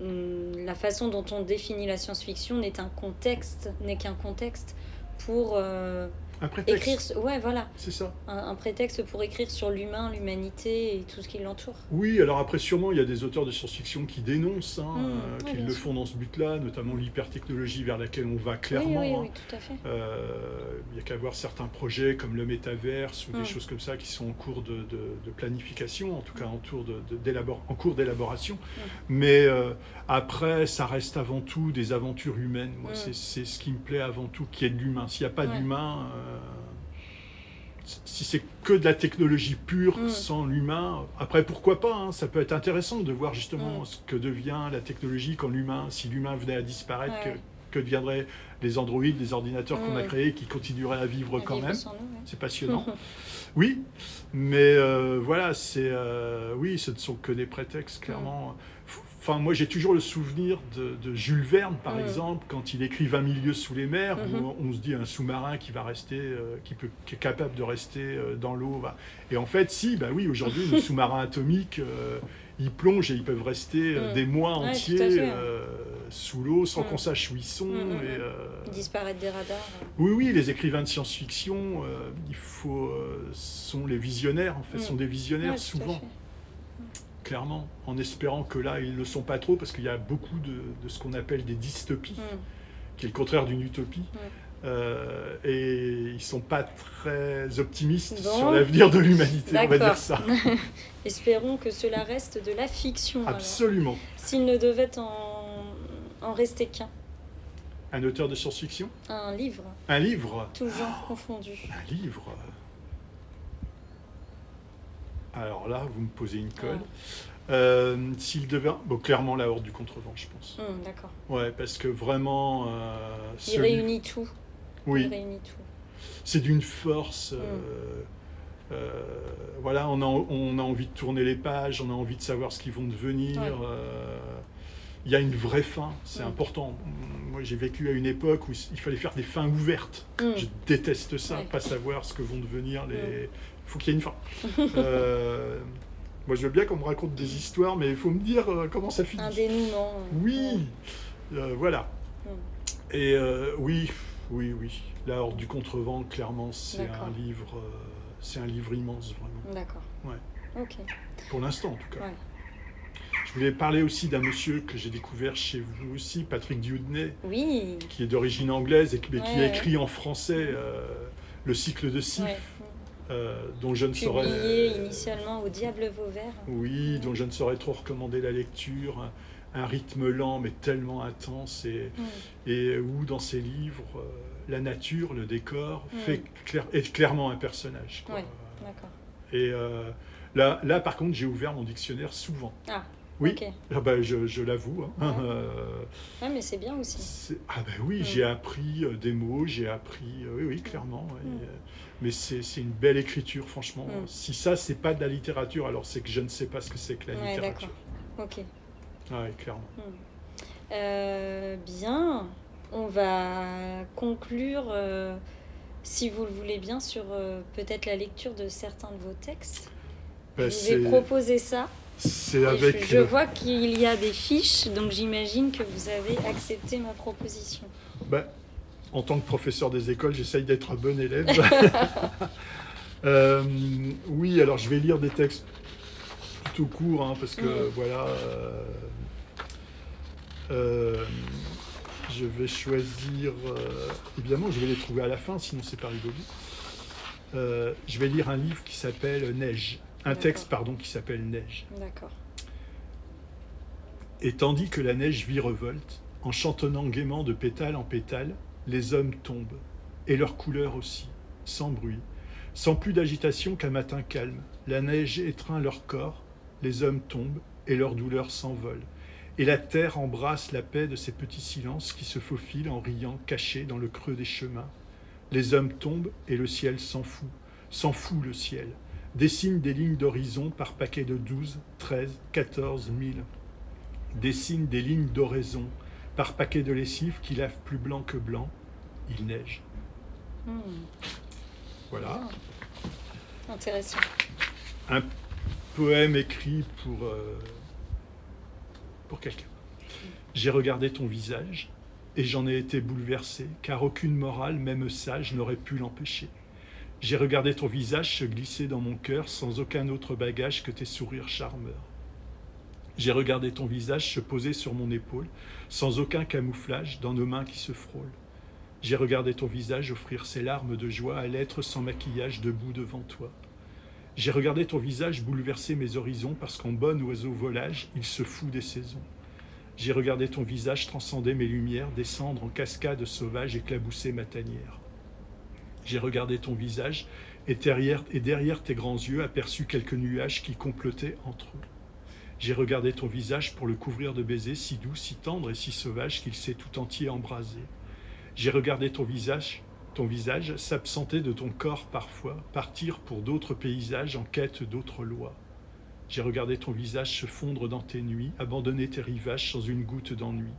euh, la façon dont on définit la science-fiction n'est un contexte, n'est qu'un contexte pour un prétexte. Écrire, ouais, voilà. C'est ça. Un, prétexte pour écrire sur l'humain, l'humanité et tout ce qui l'entoure. Oui, alors après, sûrement, il y a des auteurs de science-fiction qui dénoncent, hein, mmh, euh, qui le font dans ce but-là, notamment l'hypertechnologie vers laquelle on va clairement. Oui, oui, hein. tout à fait. Euh, il y a qu'à voir certains projets comme le métaverse ou des mmh. choses comme ça qui sont en cours de, de, planification, en tout cas en, tour de, en cours d'élaboration. Mmh. Mais euh, après, ça reste avant tout des aventures humaines. Moi, c'est ce qui me plaît avant tout, qui est de l'humain. S'il n'y a pas d'humain euh, si c'est que de la technologie pure, mm. sans l'humain, après pourquoi pas, hein, ça peut être intéressant de voir justement mm. ce que devient la technologie quand l'humain, si l'humain venait à disparaître, que, deviendraient les androïdes, les ordinateurs qu'on a mm. créés, qui continueraient à vivre quand même. C'est passionnant. oui, mais euh, voilà, c'est euh, oui, ce ne sont que des prétextes, clairement. Enfin, moi, j'ai toujours le souvenir de, Jules Verne, par exemple, quand il écrit 20 milieux sous les mers, où mhm. on se dit un sous-marin qui va rester, euh, qui, peut, qui est capable de rester euh, dans l'eau. Et en fait, si, bah oui, aujourd'hui, nos sous-marins atomiques, euh, ils plongent et ils peuvent rester mhm. des mois entiers sous l'eau sans mhm. qu'on sache où ils sont. Et, disparaître des radars. Oui, oui, les écrivains de science-fiction, il faut, sont les visionnaires, en fait, sont des visionnaires souvent clairement, en espérant que là, ils ne le sont pas trop, parce qu'il y a beaucoup de, ce qu'on appelle des dystopies, mm. qui est le contraire d'une utopie. Mm. Euh, et ils ne sont pas très optimistes sur l'avenir de l'humanité, on va dire ça. Espérons que cela reste de la fiction. Absolument. S'il ne devait en, en rester qu'un. Un auteur de science-fiction? Un livre. Un livre? Genre confondu. Un livre? Alors là, vous me posez une colle. Euh, s'il devait. Bon, clairement, la Horde du Contrevent, je pense. Hum, D'accord. Ouais, parce que vraiment. euh, Il réunit tout. Oui, Il réunit tout. c'est d'une force. Euh, euh, voilà, on a, on a envie de tourner les pages, on a envie de savoir ce qu'ils vont devenir. Ouais. Il y a une vraie fin, c'est Mm. important. Moi, j'ai vécu à une époque où il fallait faire des fins ouvertes. Je déteste ça, Ouais. pas savoir ce que vont devenir les. Il faut qu'il y ait une fin. Euh, Moi, je veux bien qu'on me raconte des histoires, mais il faut me dire euh, comment ça finit. Un dénouement. euh, Oui, euh, voilà. Mm. Et oui, oui, oui. La Horde du Contrevent, clairement, c'est un livre, c'est un livre immense, vraiment. D'accord. Ouais. Ok. Pour l'instant, en tout cas. Ouais. Je voulais parler aussi d'un monsieur que j'ai découvert chez vous aussi, Patrick Dieudonné, Oui. qui est d'origine anglaise et qui, qui a écrit en français le cycle de Sif. Euh, dont je ne saurais. Publié initialement au Diable Vauvert. Oui, dont je ne saurais trop recommander la lecture. Un, un rythme lent mais tellement intense et, et où dans ses livres, euh, la nature, le décor, Mm. fait clair- est clairement un personnage. quoi. Ouais. D'accord. Et euh, là, là, par contre, j'ai ouvert mon dictionnaire souvent. Ah. Oui. Ah bah, je, je l'avoue. hein. Ouais. Euh, Ouais, mais c'est bien aussi. ah ben oui, Mm. j'ai appris des mots, j'ai appris... oui, oui, clairement. ouais. Mm. Mais c'est une belle écriture, franchement. Mm. Si ça, c'est pas de la littérature, alors c'est que je ne sais pas ce que c'est que la Ouais, littérature. Ok. Ouais, clairement. Euh, bien. On va conclure, euh, si vous le voulez bien, sur euh, peut-être la lecture de certains de vos textes. Bah, je vous ai proposé ça. c'est avec... je, je vois qu'il y a des fiches, donc j'imagine que vous avez accepté ma proposition. Bah, en tant que professeur des écoles, j'essaye d'être un bon élève. Euh, oui, alors je vais lire des textes plutôt courts, hein, parce que Mm. voilà. euh, euh, je vais choisir. évidemment, je vais les trouver à la fin, sinon c'est pas rigolo. Je vais lire un livre qui s'appelle Neige. Un texte, pardon, qui s'appelle Neige. D'accord. Et tandis que la neige virevolte, en chantonnant gaiement de pétale en pétale, les hommes tombent, et leur couleur aussi, sans bruit, sans plus d'agitation qu'un matin calme. La neige étreint leur corps, les hommes tombent, et leur douleur s'envole. Et la terre embrasse la paix de ces petits silences qui se faufilent en riant, cachés dans le creux des chemins. Les hommes tombent, et le ciel s'en fout, s'en fout le ciel, dessine des lignes d'horizon par paquets de douze, treize, quatorze mille dessine des lignes d'oraison par paquets de lessive qui lavent plus blanc que blanc. Il neige. Hmm. Voilà. Intéressant. Un poème écrit pour, euh, pour quelqu'un. J'ai regardé ton visage et j'en ai été bouleversé, car aucune morale, même sage, n'aurait pu l'empêcher. J'ai regardé ton visage se glisser dans mon cœur sans aucun autre bagage que tes sourires charmeurs. J'ai regardé ton visage se poser sur mon épaule, sans aucun camouflage, dans nos mains qui se frôlent. J'ai regardé ton visage offrir ses larmes de joie à l'être sans maquillage debout devant toi. J'ai regardé ton visage bouleverser mes horizons parce qu'en bon oiseau volage, il se fout des saisons. J'ai regardé ton visage transcender mes lumières, descendre en cascade sauvage, éclabousser ma tanière. J'ai regardé ton visage et derrière, et derrière tes grands yeux aperçu quelques nuages qui complotaient entre eux. J'ai regardé ton visage pour le couvrir de baisers si doux, si tendre et si sauvage qu'il s'est tout entier embrasé. J'ai regardé ton visage, ton visage s'absenter de ton corps parfois, partir pour d'autres paysages en quête d'autres lois. J'ai regardé ton visage se fondre dans tes nuits, abandonner tes rivages sans une goutte d'ennui.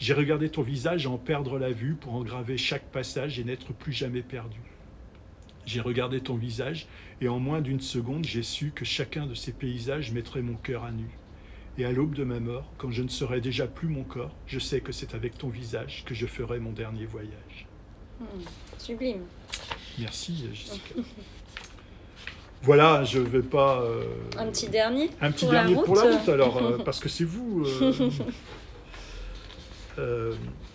J'ai regardé ton visage en perdre la vue pour en graver chaque passage et n'être plus jamais perdu. J'ai regardé ton visage et en moins d'une seconde, j'ai su que chacun de ces paysages mettrait mon cœur à nu. Et à l'aube de ma mort, quand je ne serai déjà plus mon corps, je sais que c'est avec ton visage que je ferai mon dernier voyage. Hmm. Sublime. Merci, Jessica. voilà, je vais pas. euh, Un petit dernier un petit pour la dernier pour la route. alors, euh, parce que c'est vous. euh,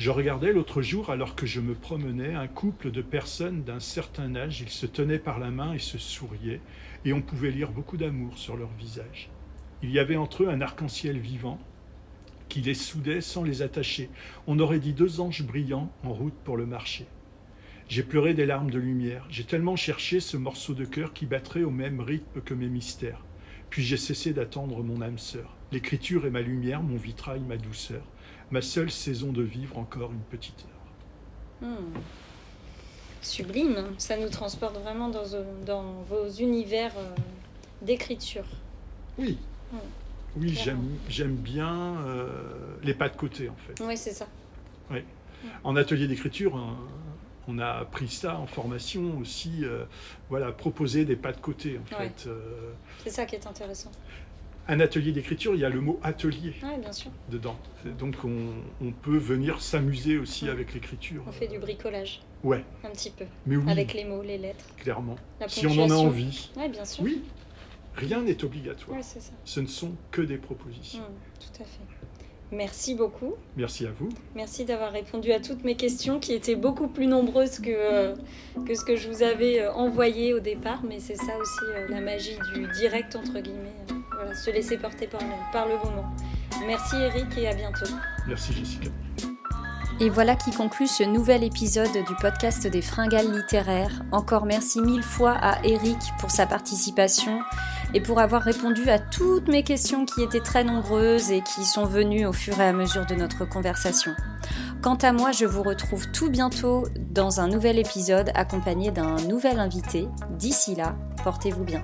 je regardais l'autre jour, alors que je me promenais, un couple de personnes d'un certain âge. Ils se tenaient par la main et se souriaient, et on pouvait lire beaucoup d'amour sur leur visage. Il y avait entre eux un arc-en-ciel vivant, qui les soudait sans les attacher. On aurait dit deux anges brillants en route pour le marché. J'ai pleuré des larmes de lumière. J'ai tellement cherché ce morceau de cœur qui battrait au même rythme que mes mystères. Puis j'ai cessé d'attendre mon âme sœur. L'écriture est ma lumière, mon vitrail, ma douceur. Ma seule saison de vivre encore une petite heure. Hmm. Sublime, hein. ça nous transporte vraiment dans, dans vos univers euh, d'écriture. Oui. Hmm. Oui, j'aime bien euh, les pas de côté en fait. Oui, c'est ça. Oui. En atelier d'écriture, hein, on a appris ça en formation aussi, euh, voilà, proposer des pas de côté en fait. Euh. c'est ça qui est intéressant. Un atelier d'écriture, il y a le mot atelier bien sûr. dedans. Donc on, peut venir s'amuser aussi avec l'écriture. On fait du bricolage. Ouais. Un petit peu. Mais oui. Avec les mots, les lettres. Clairement. si on en a envie. Oui, bien sûr. Oui. Rien n'est obligatoire. Ouais, ça. Ce ne sont que des propositions. Mmh, tout à fait. Merci beaucoup. Merci à vous. Merci d'avoir répondu à toutes mes questions qui étaient beaucoup plus nombreuses que, euh, que ce que je vous avais euh, envoyé au départ. Mais c'est ça aussi euh, la magie du direct, entre guillemets. Voilà, se laisser porter par le, par le moment. Merci Eric et à bientôt. Merci Jessica. Et voilà qui conclut ce nouvel épisode du podcast des fringales littéraires. Encore merci mille fois à Eric pour sa participation et pour avoir répondu à toutes mes questions qui étaient très nombreuses et qui sont venues au fur et à mesure de notre conversation. Quant à moi, je vous retrouve tout bientôt dans un nouvel épisode accompagné d'un nouvel invité. D'ici là, portez-vous bien.